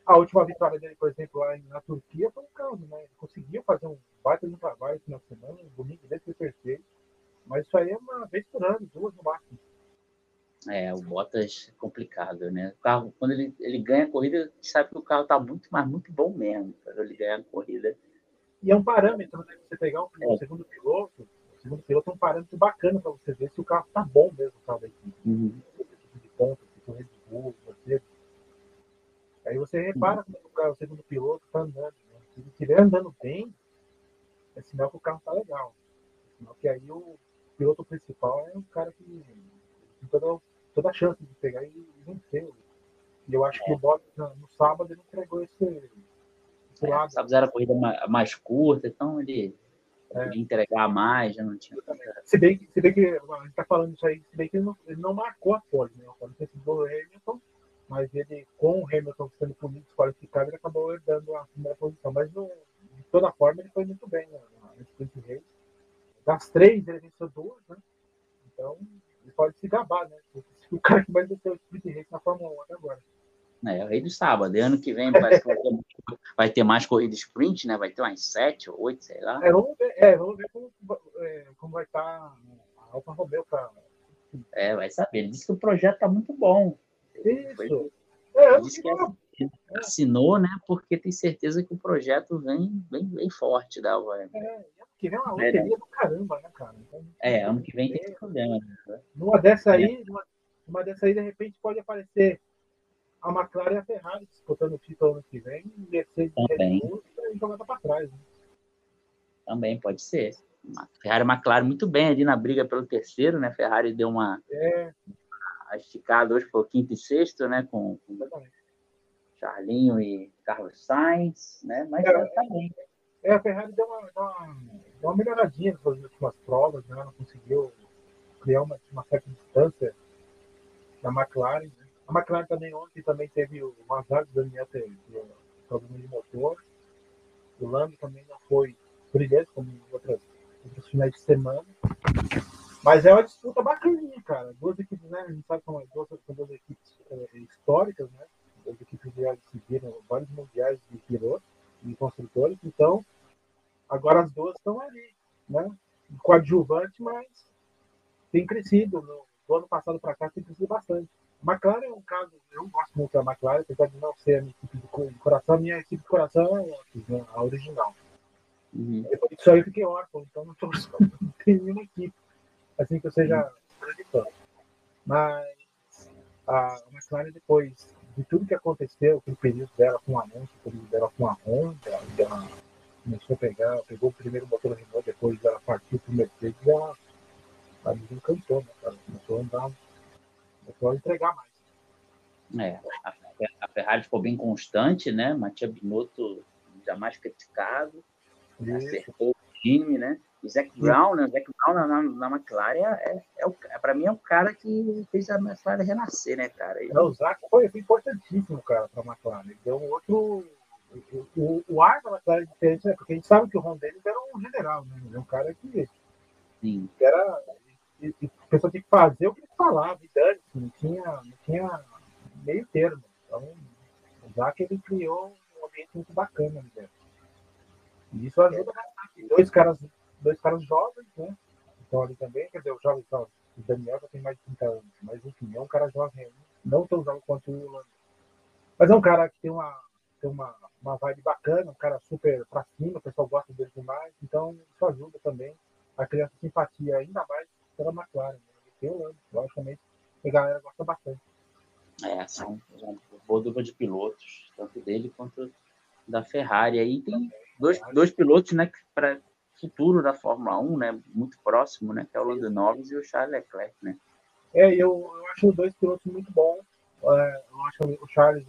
A última vitória dele, por exemplo, lá na Turquia foi um caso, né? Ele conseguiu fazer um baita de trabalho no final de semana, o domingo dele foi perfeito. Mas isso aí é uma vez por ano, duas no máximo. É, o Bottas é complicado, né? O carro, quando ele, ele ganha a corrida, sabe que o carro tá muito, mas muito bom mesmo para ele ganhar a corrida. E é um parâmetro, né? Você pegar o, é. segundo piloto, o segundo piloto é um parâmetro bacana para você ver se o carro tá bom mesmo, o carro da equipe. Uhum. De ponta, se Red Bull, você. Aí você repara como o, carro, o segundo piloto tá andando. Né? Se ele estiver andando bem, é sinal que o carro tá legal. É sinal que aí o piloto principal é um cara que toda, a chance de pegar e vencer. E eu acho que o Bottas no sábado ele entregou esse, esse é, lado. Sábado era a corrida mais curta, então ele é. podia entregar mais, já não tinha. Se bem, se bem que a gente está falando isso aí, se bem que ele não, ele não marcou a pole, né? O pole foi do Hamilton, mas ele, com o Hamilton sendo punido, desqualificado, ele acabou herdando a primeira posição. Mas de toda forma ele foi muito bem né? nesse sprint race. Das três, ele venceu duas, né? Então, ele pode se gabar, né? O cara que mais venceu o sprint race na Fórmula 1 até agora. É, o rei do sábado. Ano que vem parece que vai ter, vai ter mais corrida sprint, né? Vai ter umas sete ou oito, sei lá. É, vamos ver, é, vamos ver como, é, como vai estar tá a Alfa Romeo para. É, vai saber. Ele disse que o projeto está muito bom. Isso. Foi, é, ele disse que assinou, né? Porque tem certeza que o projeto vem bem, forte da Alfa. É, que vem uma loteria é, do caramba, né, cara? Então, é, ano que vem tem esse problema. Né? Numa dessa aí, numa, numa dessa aí, de repente, pode aparecer a McLaren e a Ferrari disputando o título ano que vem, Mercedes Também. e jogada para trás. Né? Também pode ser. Ferrari e McLaren muito bem ali na briga pelo terceiro, né? Ferrari deu uma, é. esticada hoje foi o quinto e sexto, né? Com, com Charlinho e Carlos Sainz, né? Mas é, tá bem. É, a Ferrari deu uma, uma, deu uma melhoradinha nas últimas provas, né? Ela conseguiu criar uma, uma certa distância da McLaren, né? A McLaren também ontem também teve o azar do Daniel ter problema de motor. O Lando também não foi brilhante como em outras, outros finais de semana. Mas é uma disputa bacaninha, cara. Duas equipes, né? A gente sabe como é, duas, são duas equipes é, históricas, né? Duas equipes já decidiram vários mundiais de pilotos e construtores. Então, agora as duas estão ali, né? Coadjuvante, mas tem crescido. No, do ano passado para cá tem crescido bastante. McLaren é um caso, eu gosto muito da McLaren, apesar de não ser a minha equipe de coração, a minha equipe de coração é a né, a original. Uhum. Isso aí eu fiquei órfão, então não, tô, (laughs) não tenho nenhuma equipe assim que eu seja grande fã. Mas a McLaren, depois de tudo que aconteceu, aquele período dela com o Alonso, o período dela com a Honda, ela começou a pegar, pegou o primeiro motor Renault, depois ela partiu para o Mercedes, ela, ela me encantou, né, cara? começou a andar pode entregar mais. É, a, Ferrari ficou bem constante, né? Matia Binotto jamais criticado, né? acertou o time, né? E Zac Brown, né? Zac Brown na, na, McLaren é, é, é para mim é o cara que fez a McLaren renascer, né, cara? E... o Zac foi, importantíssimo, cara, para a McLaren. Deu um outro. O, o ar da McLaren é diferente, né? Porque a gente sabe que o Ron Dennis era um general, né? É um cara que, Sim. que era e, e a pessoa tinha que fazer o que ele falava, e dane não tinha, não tinha meio termo. Então, já que ele criou um ambiente muito bacana dentro. E isso ajuda bastante. Dois caras, dois caras jovens, né? Então ali também, quer dizer, o jovem, então, o Daniel já tem mais de 30 anos, mas enfim, é um cara jovem, não tão jovem quanto o Lando. Mas é um cara que tem uma, tem uma, uma vibe bacana, um cara super pra cima, o pessoal gosta dele demais, então isso ajuda também a criar simpatia ainda mais pela McLaren. Né? Eu, logicamente, a galera gosta bastante. É, são, são boa dupla de pilotos, tanto dele quanto da Ferrari. Aí tem dois, dois pilotos, né, para futuro da Fórmula 1, né, muito próximo, né, que é o Lando Norris e o Charles Leclerc, né. É, eu, eu acho os dois pilotos muito bons. É, eu acho que o Charles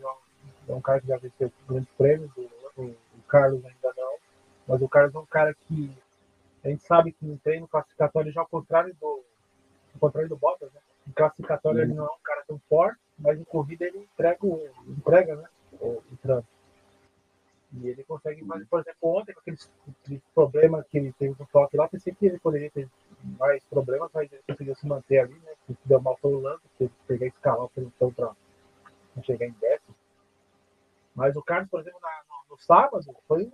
é um cara que já venceu grandes prêmios, o, o, Carlos ainda não, mas o Carlos é um cara que a gente sabe que no treino classificatório já ao contrário do, ao contrário do Bottas, né? Em classificatório ele não é um cara tão forte, mas em corrida ele entrega, entrega né? o, o trânsito. E ele consegue fazer, por exemplo, ontem, com aqueles problemas que ele teve com o toque lá, pensei que ele poderia ter mais problemas, mas ele conseguiu se manter ali, né? Se deu mal foi o Lando, que pegar esse canal pelotão para chegar em décimo. Mas o Carlos, por exemplo, na, no, no, sábado, foi,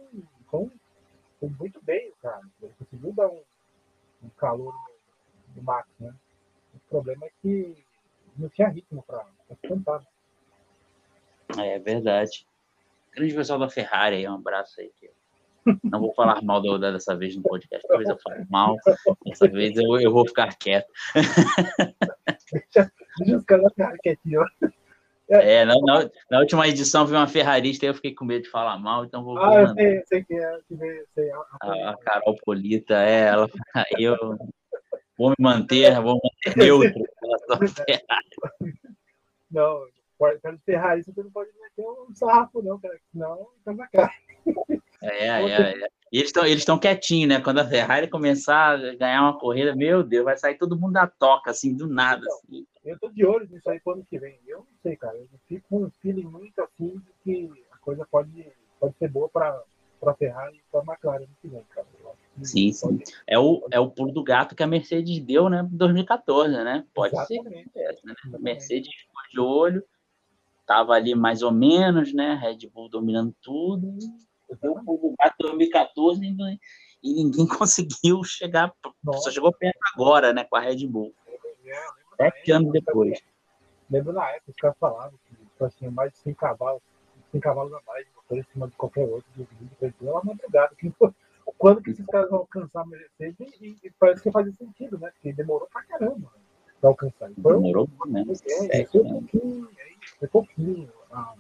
foi, foi, muito bem, o Carlos. Ele conseguiu dar um, um calor no, no Max, né? O problema é que não tinha ritmo para cantar. É verdade. Grande pessoal da Ferrari aí, um abraço aí. Não vou falar mal do, dessa vez no podcast, talvez eu fale mal. Dessa vez eu, eu vou ficar quieto. deixa, deixa os caras ficar quietinhos. É, na, na, na, última edição vi uma ferrarista e eu fiquei com medo de falar mal, então vou. Ah, eu sei, sei que é. Sei, a, a, Carol Polita, é, ela. Eu vou me manter, vou manter neutro (laughs) Não, cara de ferrarista você não pode meter um sarrafo, não, cara, senão tá na cara. É, é, é. E eles estão eles quietinhos, né? Quando a Ferrari começar a ganhar uma corrida, meu Deus, vai sair todo mundo da toca, assim, do nada. Assim. Eu tô de olho nisso aí pro ano que vem. Eu não sei, cara. Eu fico com um feeling muito assim de que a coisa pode, pode ser boa para a Ferrari e para a McLaren ano que vem, cara. Sim, sim. É o, é o pulo do gato que a Mercedes deu, né, em 2014, né? Pode Exatamente. ser. Né? A Mercedes ficou de olho, tava ali mais ou menos, né? Red Bull dominando tudo. Deu o pulo do em 2014 e, e ninguém (laughs) conseguiu chegar. Nossa. Só chegou perto agora, né, com a Red Bull. É, Sete anos depois. Lembro na época, os caras falavam que tipo assim, mais de 100 cavalos, 100 cavalos a mais, motor em cima de qualquer outro, vídeo, é uma madrugada. Que, quando que esses caras vão alcançar a Mercedes? E, e, parece que faz sentido, né? Porque demorou pra caramba pra alcançar. Foi, demorou mesmo. É, é, foi um pouquinho, foi pouquinho. Ah,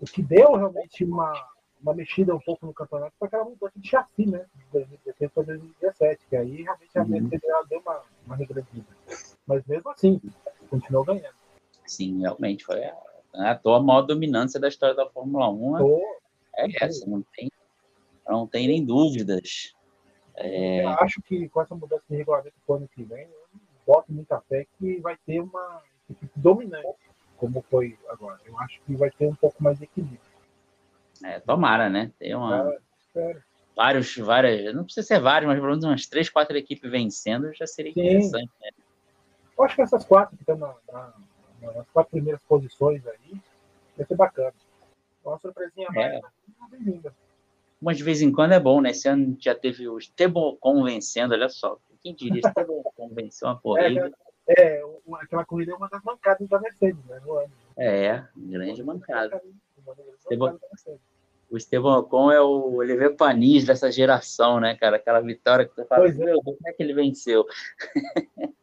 o que deu realmente uma uma mexida um pouco no campeonato foi aquela mudança de chassi, né? De 2016 para 2017, que aí realmente a uhum. Deu uma, uma regredida. Mas mesmo assim, continuou ganhando. Sim, realmente foi a, a tua maior dominância da história da Fórmula 1. Tô, é essa, não tem, não tem nem dúvidas. É... Eu acho que com essa mudança de regulamento para o ano que vem, boto muita fé que vai ter uma equipe dominante, como foi agora. Eu acho que vai ter um pouco mais de equilíbrio. É, tomara, né? Tem uma. É, vários, várias. Não precisa ser vários, mas pelo menos umas três, quatro equipes vencendo já seria Sim. interessante, né? Eu acho que essas quatro que estão na, na, nas quatro primeiras posições aí, vai ser bacana. Uma surpresinha mais, é. bem-vinda. Mas de vez em quando é bom, né? Esse ano já teve o Estebocon vencendo, olha só. Quem diria, Estebocon venceu uma corrida. É, é, aquela corrida é uma das mancadas da Mercedes, né? No ano. É, grande mancada. Estevão, o Estevão Ocon é o Oliver Panis dessa geração, né, cara? Aquela vitória que você fala, pois é. meu Deus, como é que ele venceu?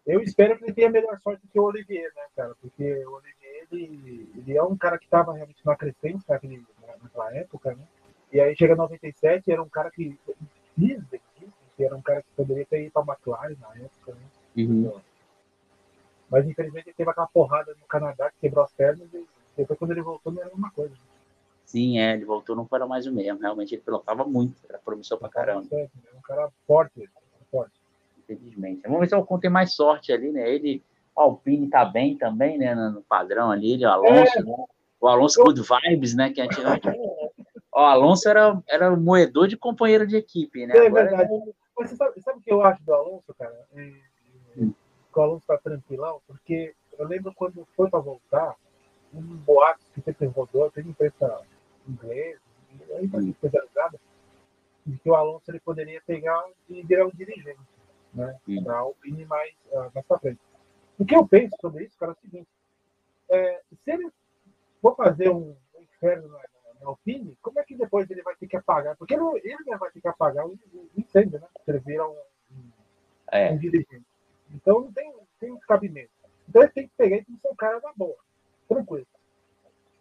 Eu espero que ele tenha melhor sorte que o Olivier, né, cara? Porque o Olivier, ele, ele é um cara que estava realmente na crescente naquele, naquela época, né? E aí chega em 97, era um cara que Disney, que era um cara que poderia ter ido para a McLaren na época, né? Uhum. Mas infelizmente ele teve aquela porrada no Canadá que quebrou as pernas e depois quando ele voltou não era a mesma coisa. Sim, é, ele voltou, não foi mais o mesmo. Realmente ele pilotava muito, era promissor pra caramba. É um cara forte, forte. Infelizmente. Vamos ver se o Alcon tem mais sorte ali, né? Ele, o Alpine tá bem também, né? No padrão ali, ele, o Alonso, é. né? O Alonso Good Vibes, né? Que antigamente. (laughs) o Alonso era, era o moedor de companheiro de equipe, né? É Agora, verdade. Ele... Mas você sabe, sabe o que eu acho do Alonso, cara? É, hum. Que o Alonso tá tranquilão, porque eu lembro quando foi para voltar, um boato que sempre rodou, teve imprensa inglês, aí especializada, de que o Alonso ele poderia pegar e virar um dirigente, né? Da Alpine mais, uh, mais pra frente. O que eu penso sobre isso, cara, é o seguinte: é, se ele for fazer um, inferno na, na, Alpine, como é que depois ele vai ter que apagar? Porque ele, ele vai ter que apagar o, o incêndio, né? Se ele vira um, um, é. um dirigente. Então não tem, tem cabimento. Então ele tem que pegar e tem que ser um cara da boa, tranquilo.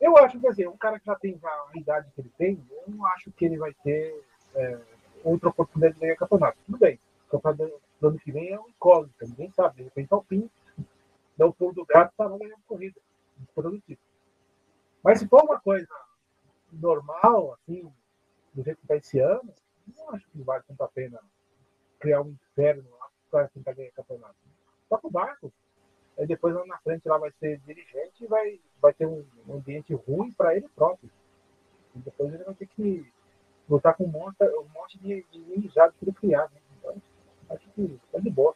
Eu acho que assim, um cara que já tem a idade que ele tem, eu não acho que ele vai ter é, outra oportunidade de ganhar campeonato. Tudo bem, o campeonato do ano que vem é um incógnito, ninguém sabe. De repente, fim, dá o pulo do gato e tá ganhando corrida, produtivo. Mas se for uma coisa normal, assim, do jeito que está esse ano, não acho que vale tanto a pena criar um inferno lá para tentar ganhar campeonato. Toca o barco. Aí depois lá na frente lá vai ser dirigente e vai, vai ter um ambiente ruim para ele próprio. E depois ele vai ter que lutar com um monte, um monte de, de inimizade que ele criar. Né? Então, acho que é de boa.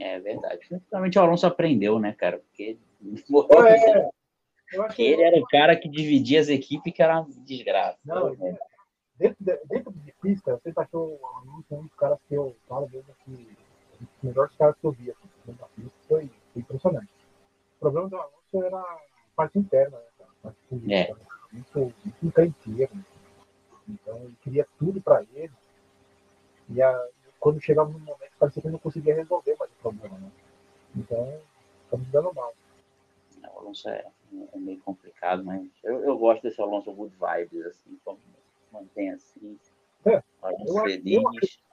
É verdade. Principalmente o Alonso aprendeu, né, cara? Porque é, (laughs) Porque ele era o cara que dividia as equipes, que era uma desgraça. Não, né? dentro, de, dentro de pista, você achou um dos caras que eu falo mesmo que os melhores caras que eu via assim, da pista foi, foi, impressionante. O problema do Alonso era a parte interna, né, a parte política, é. Né? muito, muito encrenqueiro. Né? Então ele queria tudo para ele. E a, quando chegava no momento, parecia que ele não conseguia resolver mais o problema. Né? Então, estamos dando mal. O Alonso é, é, meio complicado, mas eu, eu gosto desse Alonso good vibes, assim, como mantém assim. É, eu, feliz. Eu,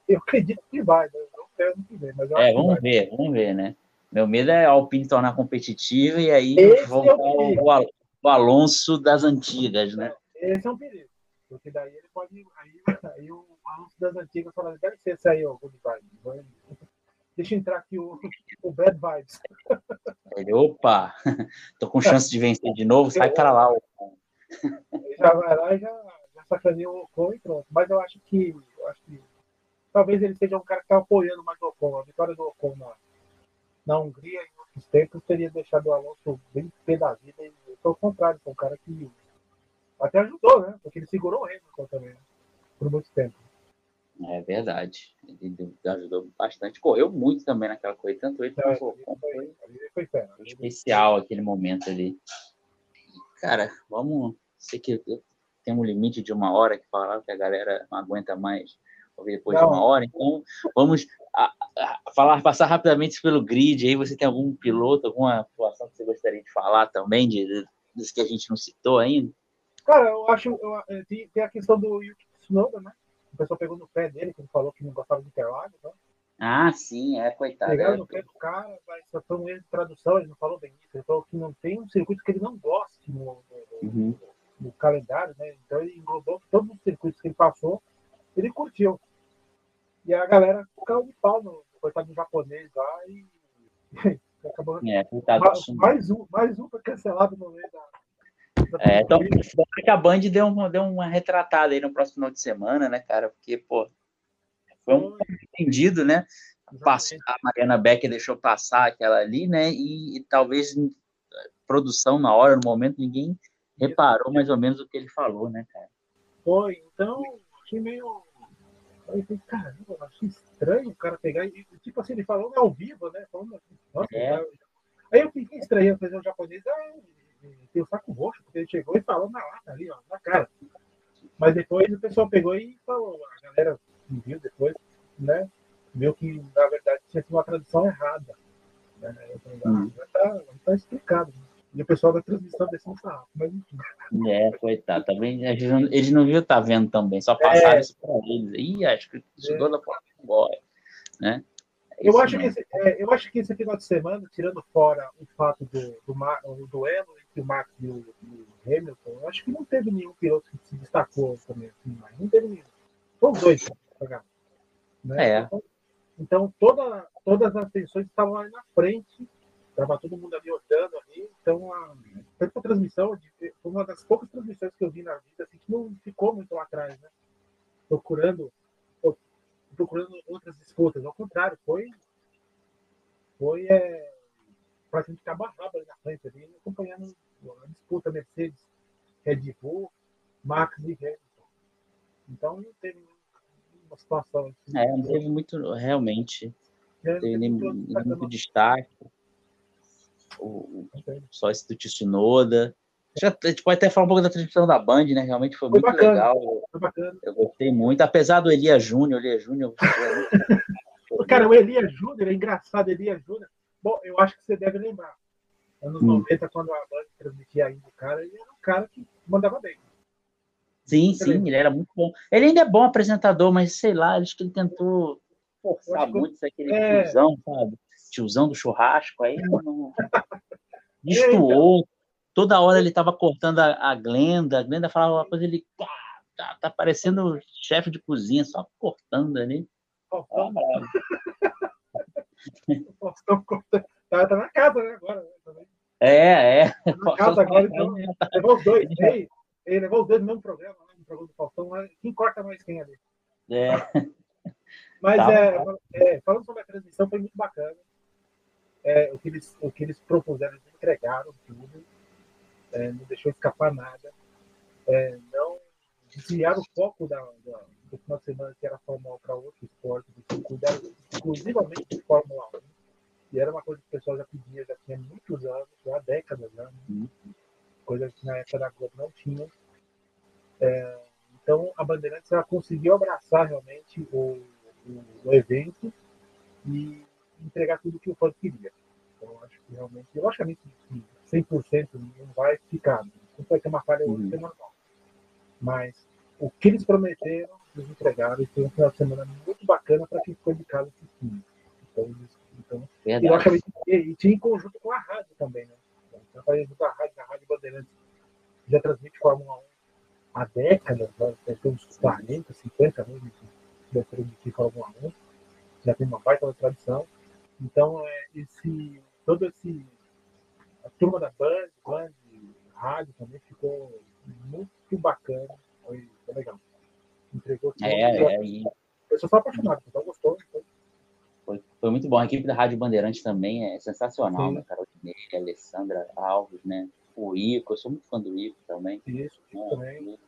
eu, acredito que vai, né? não quero que ver, mas É, vamos ver, vamos ver, né? Meu medo é a Alpine tornar competitiva e aí voltar é o, o, Alonso das antigas, né? Esse é um perigo. Porque daí ele pode. Aí, aí o Alonso das antigas fala, deve ser esse aí, ó, Good Vibes. Deixa eu entrar aqui o, o Bad Vibes. Ele, opa, tô com chance de vencer de novo, sai para lá. Já vai lá e já, já sacaneia o Ocon e pronto. Mas eu acho que. Eu acho que talvez ele seja um cara que está apoiando mais o Ocon. A vitória do Ocon na, na Hungria em outros tempos teria deixado o Alonso bem pé da vida. E, pelo contrário, foi um cara que até ajudou, né? Porque ele segurou o Hamilton também, né? por muito tempo. É verdade. Ele ajudou bastante. Correu muito também naquela corrida, tanto ele quanto o Ocon. Foi, foi, foi especial aquele momento ali. Cara, vamos. Sei que tem um limite de uma hora que falaram que a galera não aguenta mais ouvir depois não. de uma hora. Então, vamos a, a falar, passar rapidamente pelo grid. Aí você tem algum piloto, alguma situação que você gostaria de falar também, de, de, que a gente não citou ainda? Cara, eu acho. Eu, é, tem, tem, a questão do Yuki Tsunoda, né? Pessoal pegou no pé dele, que ele falou que não gostava de Interlagos, né? Ah, sim, é, coitado. Pegaram é. no pé do cara, mas só foi um erro de tradução, ele não falou bem isso. Ele falou que não tem um circuito que ele não goste no, no, uhum. no calendário, né? Então ele englobou todos os circuitos que ele passou, ele curtiu. E a galera ficou de pau no coitado do japonês lá e (laughs) acabou. É, mais, mais, um, mais um foi cancelado no meio da é, então, que a Band deu uma, deu uma retratada aí no próximo final de semana, né, cara? Porque, pô, foi um entendido, né? Passou, a Mariana Becker deixou passar aquela ali, né? E, e, talvez produção na hora, no momento, ninguém reparou mais ou menos o que ele falou, né, cara? Foi, então, achei meio. Aí falei, caramba, achei estranho o cara pegar e, tipo assim, ele falou ao vivo, né? Falando, Nossa, é. Aí eu fiquei estranho fazer um japonês, ah, tem o saco roxo, porque ele chegou e falou na lata ali, ó, na cara. Mas depois o pessoal pegou e falou, a galera viu depois, né? Viu que, na verdade, tinha sido uma tradução errada. Né? Ah, hum. tá, tá explicado. E o pessoal da transmissão desceu sarrafo, mas enfim. É, coitado, também. Eles não, eles não viram tá vendo também, só passaram é. isso para eles. Ih, acho que estudou é. da porta embora, né? Eu acho, que esse, é, eu acho que esse final de semana, tirando fora o fato do, do, do duelo entre o Max e o, o, Hamilton, eu acho que não teve nenhum piloto que se destacou também. Assim, não teve nenhum. Foram dois Né? É. Então, então toda, todas as atenções estavam ali na frente, estava todo mundo ali olhando ali. Então, a, tanto a transmissão, foi uma das poucas transmissões que eu vi na vida assim, que não ficou muito lá atrás, né? Procurando procurando outras disputas. Ao contrário, foi, foi é, praticamente cabo a ali na frente, ali, acompanhando a disputa Mercedes, Red Bull, Max e Hamilton. Então não teve uma situação assim. É, não teve muito, realmente. É, teve nem, muito, destaque. O, só esse do Tsunoda. Já, a gente pode até falar um pouco da transmissão da Band, né? Realmente foi, foi muito bacana, legal. Foi bacana. Eu gostei muito, apesar do Elia Júnior, Elia Júnior. (laughs) Cara, o Elia Júnior é engraçado, Elia Júnior. pô, eu acho que você deve lembrar. Anos hum. 90, quando a Band transmitia ainda o cara, ele era um cara que mandava bem. Sim, sim, ele era muito bom. Ele ainda é bom apresentador, mas sei lá, acho que ele tentou forçar muito que... aquele é... tiozão, sabe? Tiozão do churrasco, aí não. Destoou. (laughs) Toda hora ele tava cortando a, a Glenda, a Glenda falava uma coisa, ele tá, tá, tá parecendo chefe de cozinha, só cortando ali. Cortando. (laughs) Tá, tá na casa, né, agora. Né, é, é. Tá na (laughs) casa agora, então. Levou os dois. (laughs) Ei, ele levou os dois no mesmo programa, né, no programa do Faustão. Quem corta mais quem ali? É. Mas tá, é, é, falando sobre a transmissão, foi muito bacana. É, o, que eles, o que eles propuseram, eles entregaram tudo. É, não deixou escapar nada. É, não desviaram o foco da, da, do final de semana, que era a Fórmula 1 para outro esporte. Cuidaram exclusivamente de Fórmula 1. E era uma coisa que o pessoal já pedia, já tinha muitos anos, já há décadas, né? coisa que na época da Globo não tinha. É, então, a Bandeirantes ela conseguiu abraçar realmente o, o, o, evento e entregar tudo que o fã queria. Então, acho que realmente, logicamente, 100% não vai ficar, não vai ter uma falha hoje, uhum. normal. Mas o que eles prometeram, eles entregaram, e foi um final de semana muito bacana para quem ficou de casa assistindo. Então, então e, logicamente, e, e tinha em conjunto com a rádio também, né? Então, a rádio, a Rádio Bandeirantes já transmite Fórmula 1 há décadas, né? deve ter uns 40, 50 anos de transmitir Fórmula 1, já tem uma baita tradição. Então, é, esse, todo esse. A turma da Band, Band, rádio também ficou muito bacana, foi, foi legal. Entregou tudo. É, é, e... Eu sou só apaixonado, então gostou. Então... Foi, foi muito bom. A equipe da Rádio Bandeirantes também é sensacional, Sim. né? Carol Dinei, Alessandra Alves, né? O Ico, eu sou muito fã do Ico também. Isso, né? também.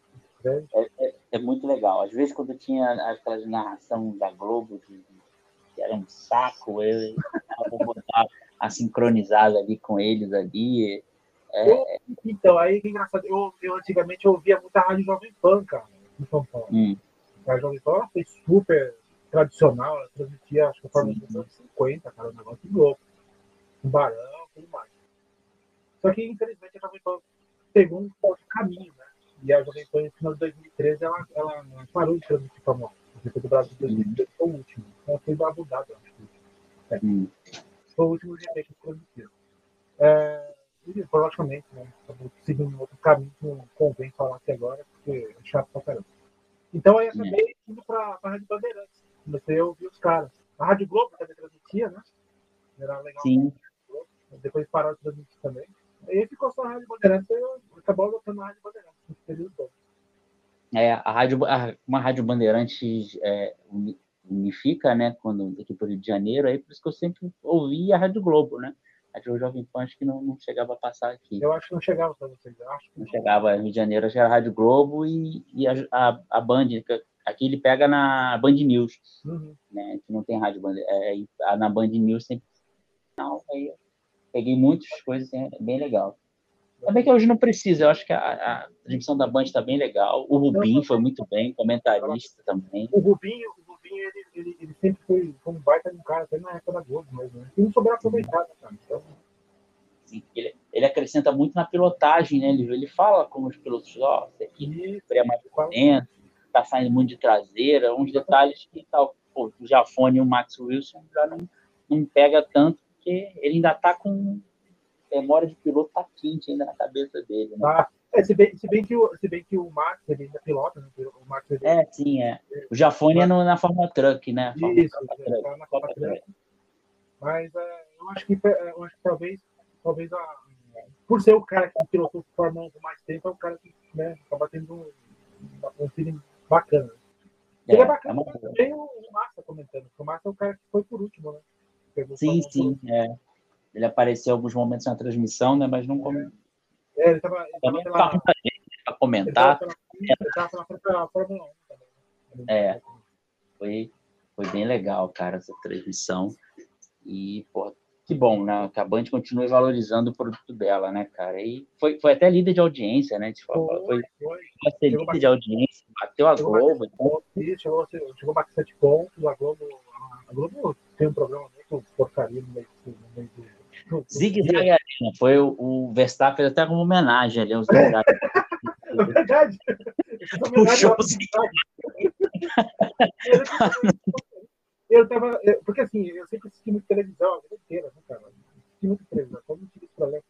É, é, é, muito legal. Às vezes, quando tinha aquelas narração da Globo, que, que era um saco, eu, eu vou sincronizada ali com eles ali. É, eu, então, aí que engraçado. Eu, eu antigamente ouvia muita rádio Jovem Pan, cara, em São Paulo. Hum. A Jovem Pan foi super tradicional, ela transmitia, acho que a forma dos anos 50, cara, um negócio de louco. Um barão, tudo mais. Só que, infelizmente, a Jovem Pan pegou um outro caminho, né? E a Jovem Pan, no final de 2013, ela, ela parou de transmitir Fórmula 1. O do Brasil de 2013 foi o último. Ela foi abusada, acho que. É. Hum. Foi o último GP que transmitiu. É, e, logicamente, né? Seguindo um outro caminho que não convém falar aqui agora, porque é chato pra caramba. Então, aí acabei indo pra, pra Rádio Bandeirantes. Comecei a ouvir os caras. A Rádio Globo também transmitia, né? Era legal. Sim. Depois pararam de transmitir também. Aí ficou só a Rádio Bandeirantes e acabou adotando a Rádio Bandeirantes no período todo. É, a rádio, a, uma Rádio Bandeirantes é, unifica, né, quando aqui para o Rio de Janeiro, aí por isso que eu sempre ouvi a Rádio Globo, né? A Rádio Jovem Pan acho que não, não chegava a passar aqui. Eu acho que não chegava para vocês, eu acho. não, não chegava, Rio de Janeiro já era a Rádio Globo e, e a, a, a Band, aqui ele pega na Band News, uhum. né, que não tem rádio Band, é, na Band News sempre não, aí peguei muitas coisas, é bem legal. Também que hoje não precisa, eu acho que a, a transmissão da Band está bem legal. O Rubinho foi muito bem, comentarista também. O Rubinho, Rubinho ele, ele, ele sempre foi, foi um baita de um cara, até na época da Globo mesmo. Né? E não sobrou aproveitado, cara. Então... Sim, ele, ele acrescenta muito na pilotagem, né? Ele, ele fala como os pilotos, ó, oh, aqui freia mais por dentro, tá saindo muito de traseira, uns detalhes que tal, pô, o Jafone e o Max Wilson já não, não pega tanto, porque ele ainda tá com memória de piloto tá quente ainda na cabeça dele. Né? Ah, é, se, bem, se, bem que o, se bem que o Max ele ainda pilota, né? O Max, ele... É, sim, é. O Jafone é no, na Fórmula Truck, né? Isso, Truck, tá na Fórmula Truck. Mas é, eu, acho que, é, eu acho que talvez, talvez a, por ser o cara que pilotou Fórmula 1 por mais tempo, é o cara que né, acaba tendo um, um feeling bacana. É, ele é bacana é também o, o Massa comentando, porque o Massa é o cara que foi por último, né? sim, sim, é. Ele apareceu em alguns momentos na transmissão, né? Mas não como. É, ele estava. Também pela... muita gente para comentar. Ele estava pela Fórmula 1 também. É. Foi, foi bem legal, cara, essa transmissão. E, pô, que bom, né? Que a Band continue valorizando o produto dela, né, cara? E foi, foi até líder de audiência, né? Tipo, foi, foi, foi. foi líder bastante. de audiência, bateu a Globo. Isso, chegou, chegou a sete pontos. A Globo, a Globo tem um problema muito porcaria no meio, no meio do. Zig-Zag Arena. Foi o, o Verstappen até como homenagem ali aos é. (laughs) É verdade. Puxou eu tava. Porque assim, eu sempre assisti muito televisão a vida inteira, né, cara? Assisti muito televisão, como tive esse problema.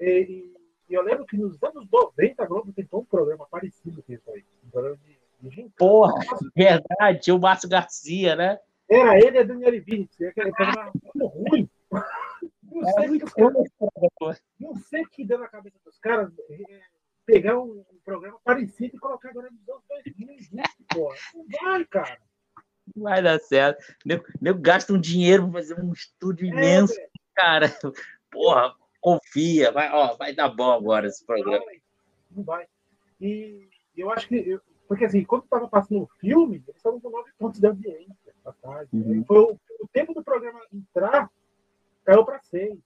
E, e, eu lembro que nos anos 90 a Globo tentou um programa parecido com isso aí. Um programa de, de Porra, verdade, o Márcio Garcia, né? Era ele e a Daniela Vinicius. Aquele programa muito ruim. Não sei, é, que, não sei o que deu na cabeça dos caras é, pegar um, um, programa parecido e colocar agora nos anos 2020, porra. Não vai, cara. Vai dar certo. Eu, gasto um dinheiro para fazer um estúdio é, imenso. Cara, porra, confia. Vai, ó, vai dar bom agora esse programa. Não vai. Não vai. E eu acho que. Eu, porque assim, quando estava passando o filme, eles estavam com nove pontos de audiência à tarde. Uhum. Foi o, o, tempo do programa entrar, caiu para seis.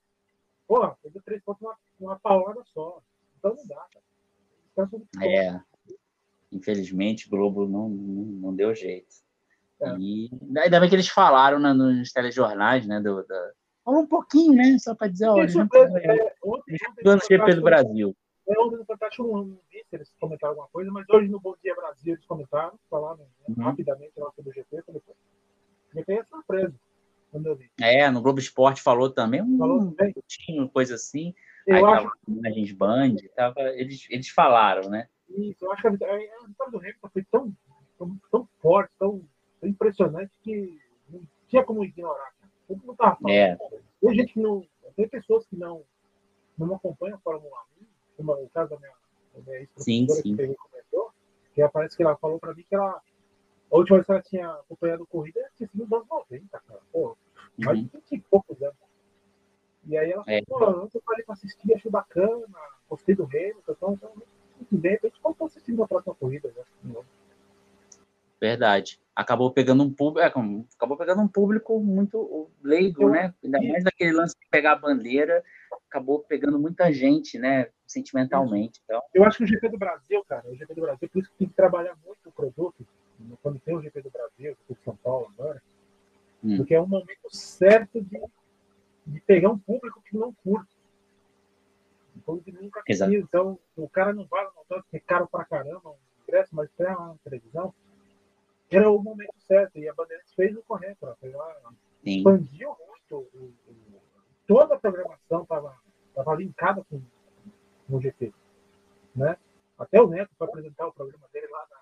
Porra, perdeu três pontos numa, numa paulada só. Então não dá, cara. É. Infelizmente, o Globo não, não, não deu jeito. É. E ainda bem que eles falaram né, nos telejornais, né? Do, da... Falou um pouquinho, né? Só para dizer, olha, Isso, é, é, ontem, ontem, GP do Brasil. É, ontem no Fantástico não, não vi se eles comentaram alguma coisa, mas hoje no Bom Dia Brasil eles comentaram, falaram né, uhum. rapidamente lá sobre o GP. Falei, pô, GP é surpresa quando eu vi. É, no Globo Esporte falou também, um falou coisa assim. Eu Aí acho... tava imagens Band, tava, eles, eles falaram, né? Isso, eu acho que a vitória, a vitória do Hamilton foi tão, tão, tão forte, tão impressionante que não tinha como ignorar. Todo mundo estava falando. É. Tem gente que não. Tem pessoas que não, não acompanham a Fórmula 1, como o caso da minha, da minha ex-professora que comentou, que parece que ela falou para mim que ela. A última vez que ela tinha acompanhado a corrida tinha sido nos anos 90, cara. Pô, mais de 20 e poucos anos. E aí ela falou, é. pô, eu parei para assistir, achei bacana, gostei do Hamilton, então, então de repente, quando estou assistindo a próxima corrida, né? Verdade. Acabou pegando um público, é, acabou pegando um público muito leigo, né? Ainda mais daquele lance de pegar a bandeira, acabou pegando muita gente, né? Sentimentalmente. Então... Eu acho que o GP do Brasil, cara, o GP do Brasil, por isso que tem que trabalhar muito o produto, quando tem o GP do Brasil, o São Paulo agora, hum. porque é um momento certo de, de pegar um público que não curte. Um público que nunca assistiu. Então, o cara não vai no porque é caro pra caramba, um ingresso, mas tem uma televisão era o momento certo. E a Bandeirantes fez o correto. Ela expandiu muito. O, o, toda a programação estava tava linkada com, o GP. Né? Até o Neto foi apresentar o programa dele lá na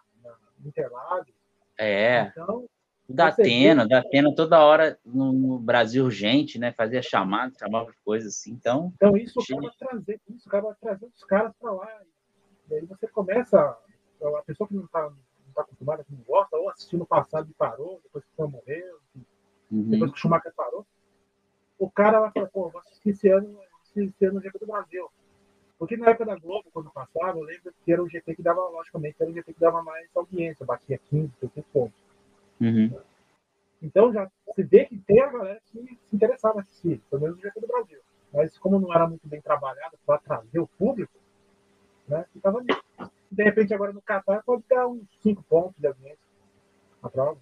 Interlagos. É. Então, da Atena, da Atena toda hora no Brasil urgente, né? Fazia chamada, chamava coisas assim. Então, então isso acaba trazendo, isso acaba trazendo os caras para lá. E aí você começa, a pessoa que não está está acostumada, que não gosta, ou assistiu no passado e parou, depois que o Sam morreu, uhum. depois que o Schumacher parou. O cara vai falar, pô, vou assistir esse ano, esse ano no GP do Brasil. Porque na época da Globo, quando passava, eu lembro que era o GP que dava, logicamente, era o GP que dava mais audiência, batia 15, 16 pontos. Uhum. Então já se vê que tem a galera que se interessava em assistir, pelo menos o GP do Brasil. Mas como não era muito bem trabalhado para trazer o público, né, ficava nisso de repente agora no Qatar pode dar uns 5 pontos de audiência a prova.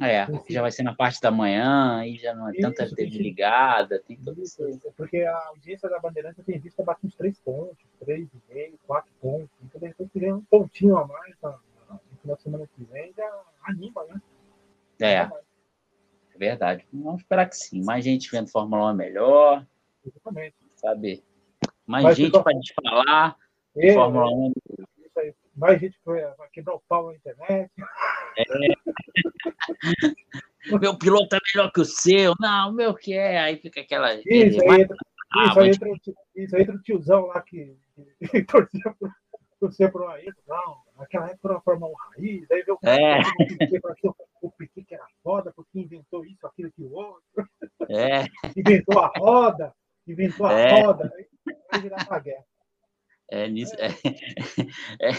É, já vai ser na parte da manhã, aí já não é isso, tanta TV ligada, tem tudo isso. Porque a audiência da Bandeirantes tem visto bate uns 3 pontos, 3,5, 4 pontos. Então, de repente, ganha um pontinho a mais na, na, no final de semana que vem, já anima, né? É, é verdade. Vamos esperar que sim. Mais gente vendo Fórmula 1 é melhor. Exatamente. Sabe? Mais Mas, gente para a gente falar. É, Fórmula 1 mais gente vai, quebrar o pau na internet. É. o meu piloto é melhor que o seu. Não, o meu que é. Aí fica aquela. Isso, aí entra, ah, isso, aí entra, isso aí entra o tiozão lá que, que (laughs) torcia pro, torcia pro Ayrton. Não, naquela época era uma Fórmula 1 raiz. Aí veio o é. o Piquet que era foda, porque inventou isso, aquilo, aquilo outro. É. (laughs) Inventou a roda, inventou a é. roda. Aí vai virar uma guerra. É nisso, é, (laughs) é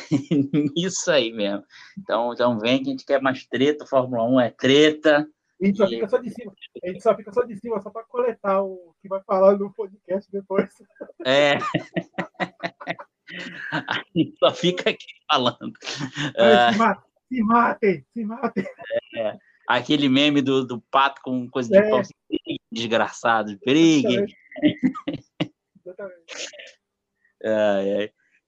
nisso aí mesmo. Então, então vem que a gente quer mais treta, Fórmula 1 é treta. A gente só fica só de cima. A gente só fica só de cima, só para coletar o que vai falar no podcast depois. É. (laughs) A gente só fica aqui falando. É, se, matem, se matem, se matem. É. aquele meme do, do pato com coisa de é. pão. Desgraçado, briguem. Exatamente.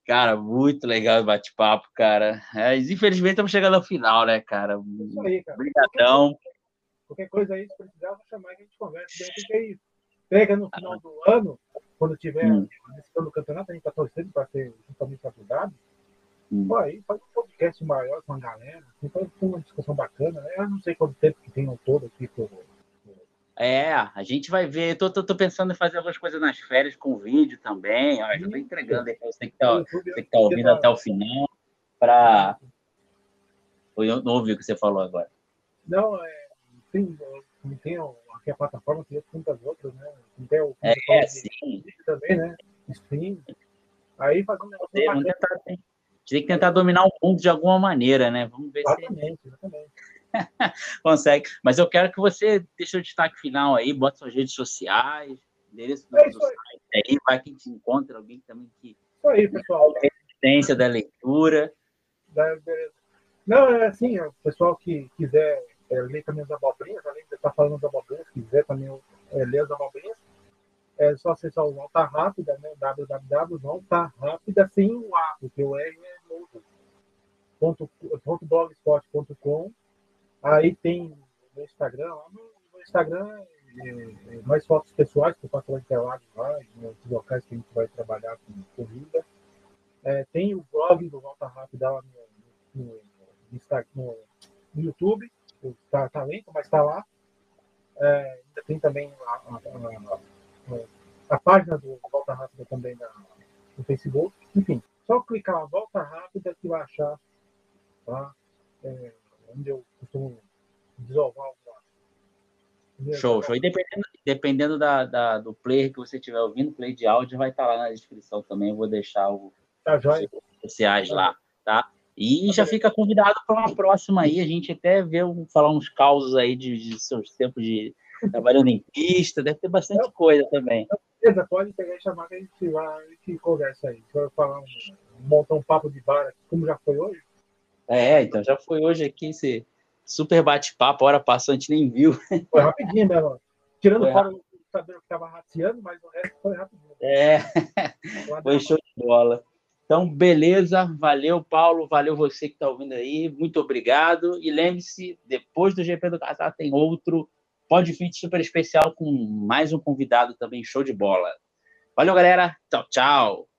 Cara, muito legal o bate-papo, cara. É, infelizmente estamos chegando ao final, né, cara? Isso aí, cara. Obrigadão. Qualquer coisa aí, se precisar, vou chamar que a gente conversa. Pega no final do ano, quando tiver hum. no campeonato, a gente está torcendo para ser justamente ajudado. Hum. Pô, aí faz um podcast maior com a galera, assim, faz uma discussão bacana. Né? Eu não sei quanto tempo que tem ao todo aqui por, é, a gente vai ver. Tô, tô, tô, pensando em fazer algumas coisas nas férias com vídeo também. Ó, já tô entregando aí você que está tá ouvindo até o final. Pra... Eu não ouvi o que você falou agora. Não, é, tem, tem aqui a plataforma, tem tantas outras, né? Tem o é, sim. também, né? Stream. Aí fazer um negócio. Tem, tem que tentar dominar o mundo de alguma maneira, né? Vamos ver exatamente, se. Exatamente. (laughs) Consegue. Mas eu quero que você deixe o destaque final aí, bota suas redes sociais, endereço do, é site aí, vai que a gente encontra alguém também que. Isso aí, pessoal. Resistência da leitura. Não, é assim, o pessoal que quiser é, ler também as abobrinhas, além de estar falando das abobrinhas, quiser também é, ler as abobrinhas, é só acessar o Nota Rápida, né? www.notarápida sem o A, porque o R é novo. Blogspot.com Aí tem no Instagram, no Instagram é, é, mais fotos pessoais que eu faço lá interlados lá, nos locais que a gente vai trabalhar com corrida. É, tem o blog do Volta Rápida lá no, no, no, no YouTube, está tá lento, mas está lá. É, tem também a, a, a, a, página do Volta Rápida também na, no Facebook. Enfim, só clicar lá, Volta Rápida que vai achar tá? Onde eu costumo desovar o Show, show. E dependendo, dependendo da, da, do player que você estiver ouvindo, play de áudio vai estar lá na descrição também. Eu vou deixar o, tá, os sociais lá, tá? E já fica convidado para uma próxima aí. A gente até vê falar uns causos aí de, de seus tempos de trabalhando em pista. Deve ter bastante coisa também. Beleza, pode pegar e chamar que a gente vai e conversa aí. Vai falar um, montar um papo de bar, como já foi hoje. É, então já foi hoje aqui esse super bate-papo, hora gente nem viu. Foi rapidinho, né, mano? Tirando foi fora o computador que estava rateando, mas o resto foi rapidinho. É, foi show de bola. Então, beleza, valeu, Paulo, valeu você que está ouvindo aí, muito obrigado. E lembre-se, depois do GP do Catar tem outro Podfit super especial com mais um convidado também, show de bola. Valeu, galera. Tchau, tchau.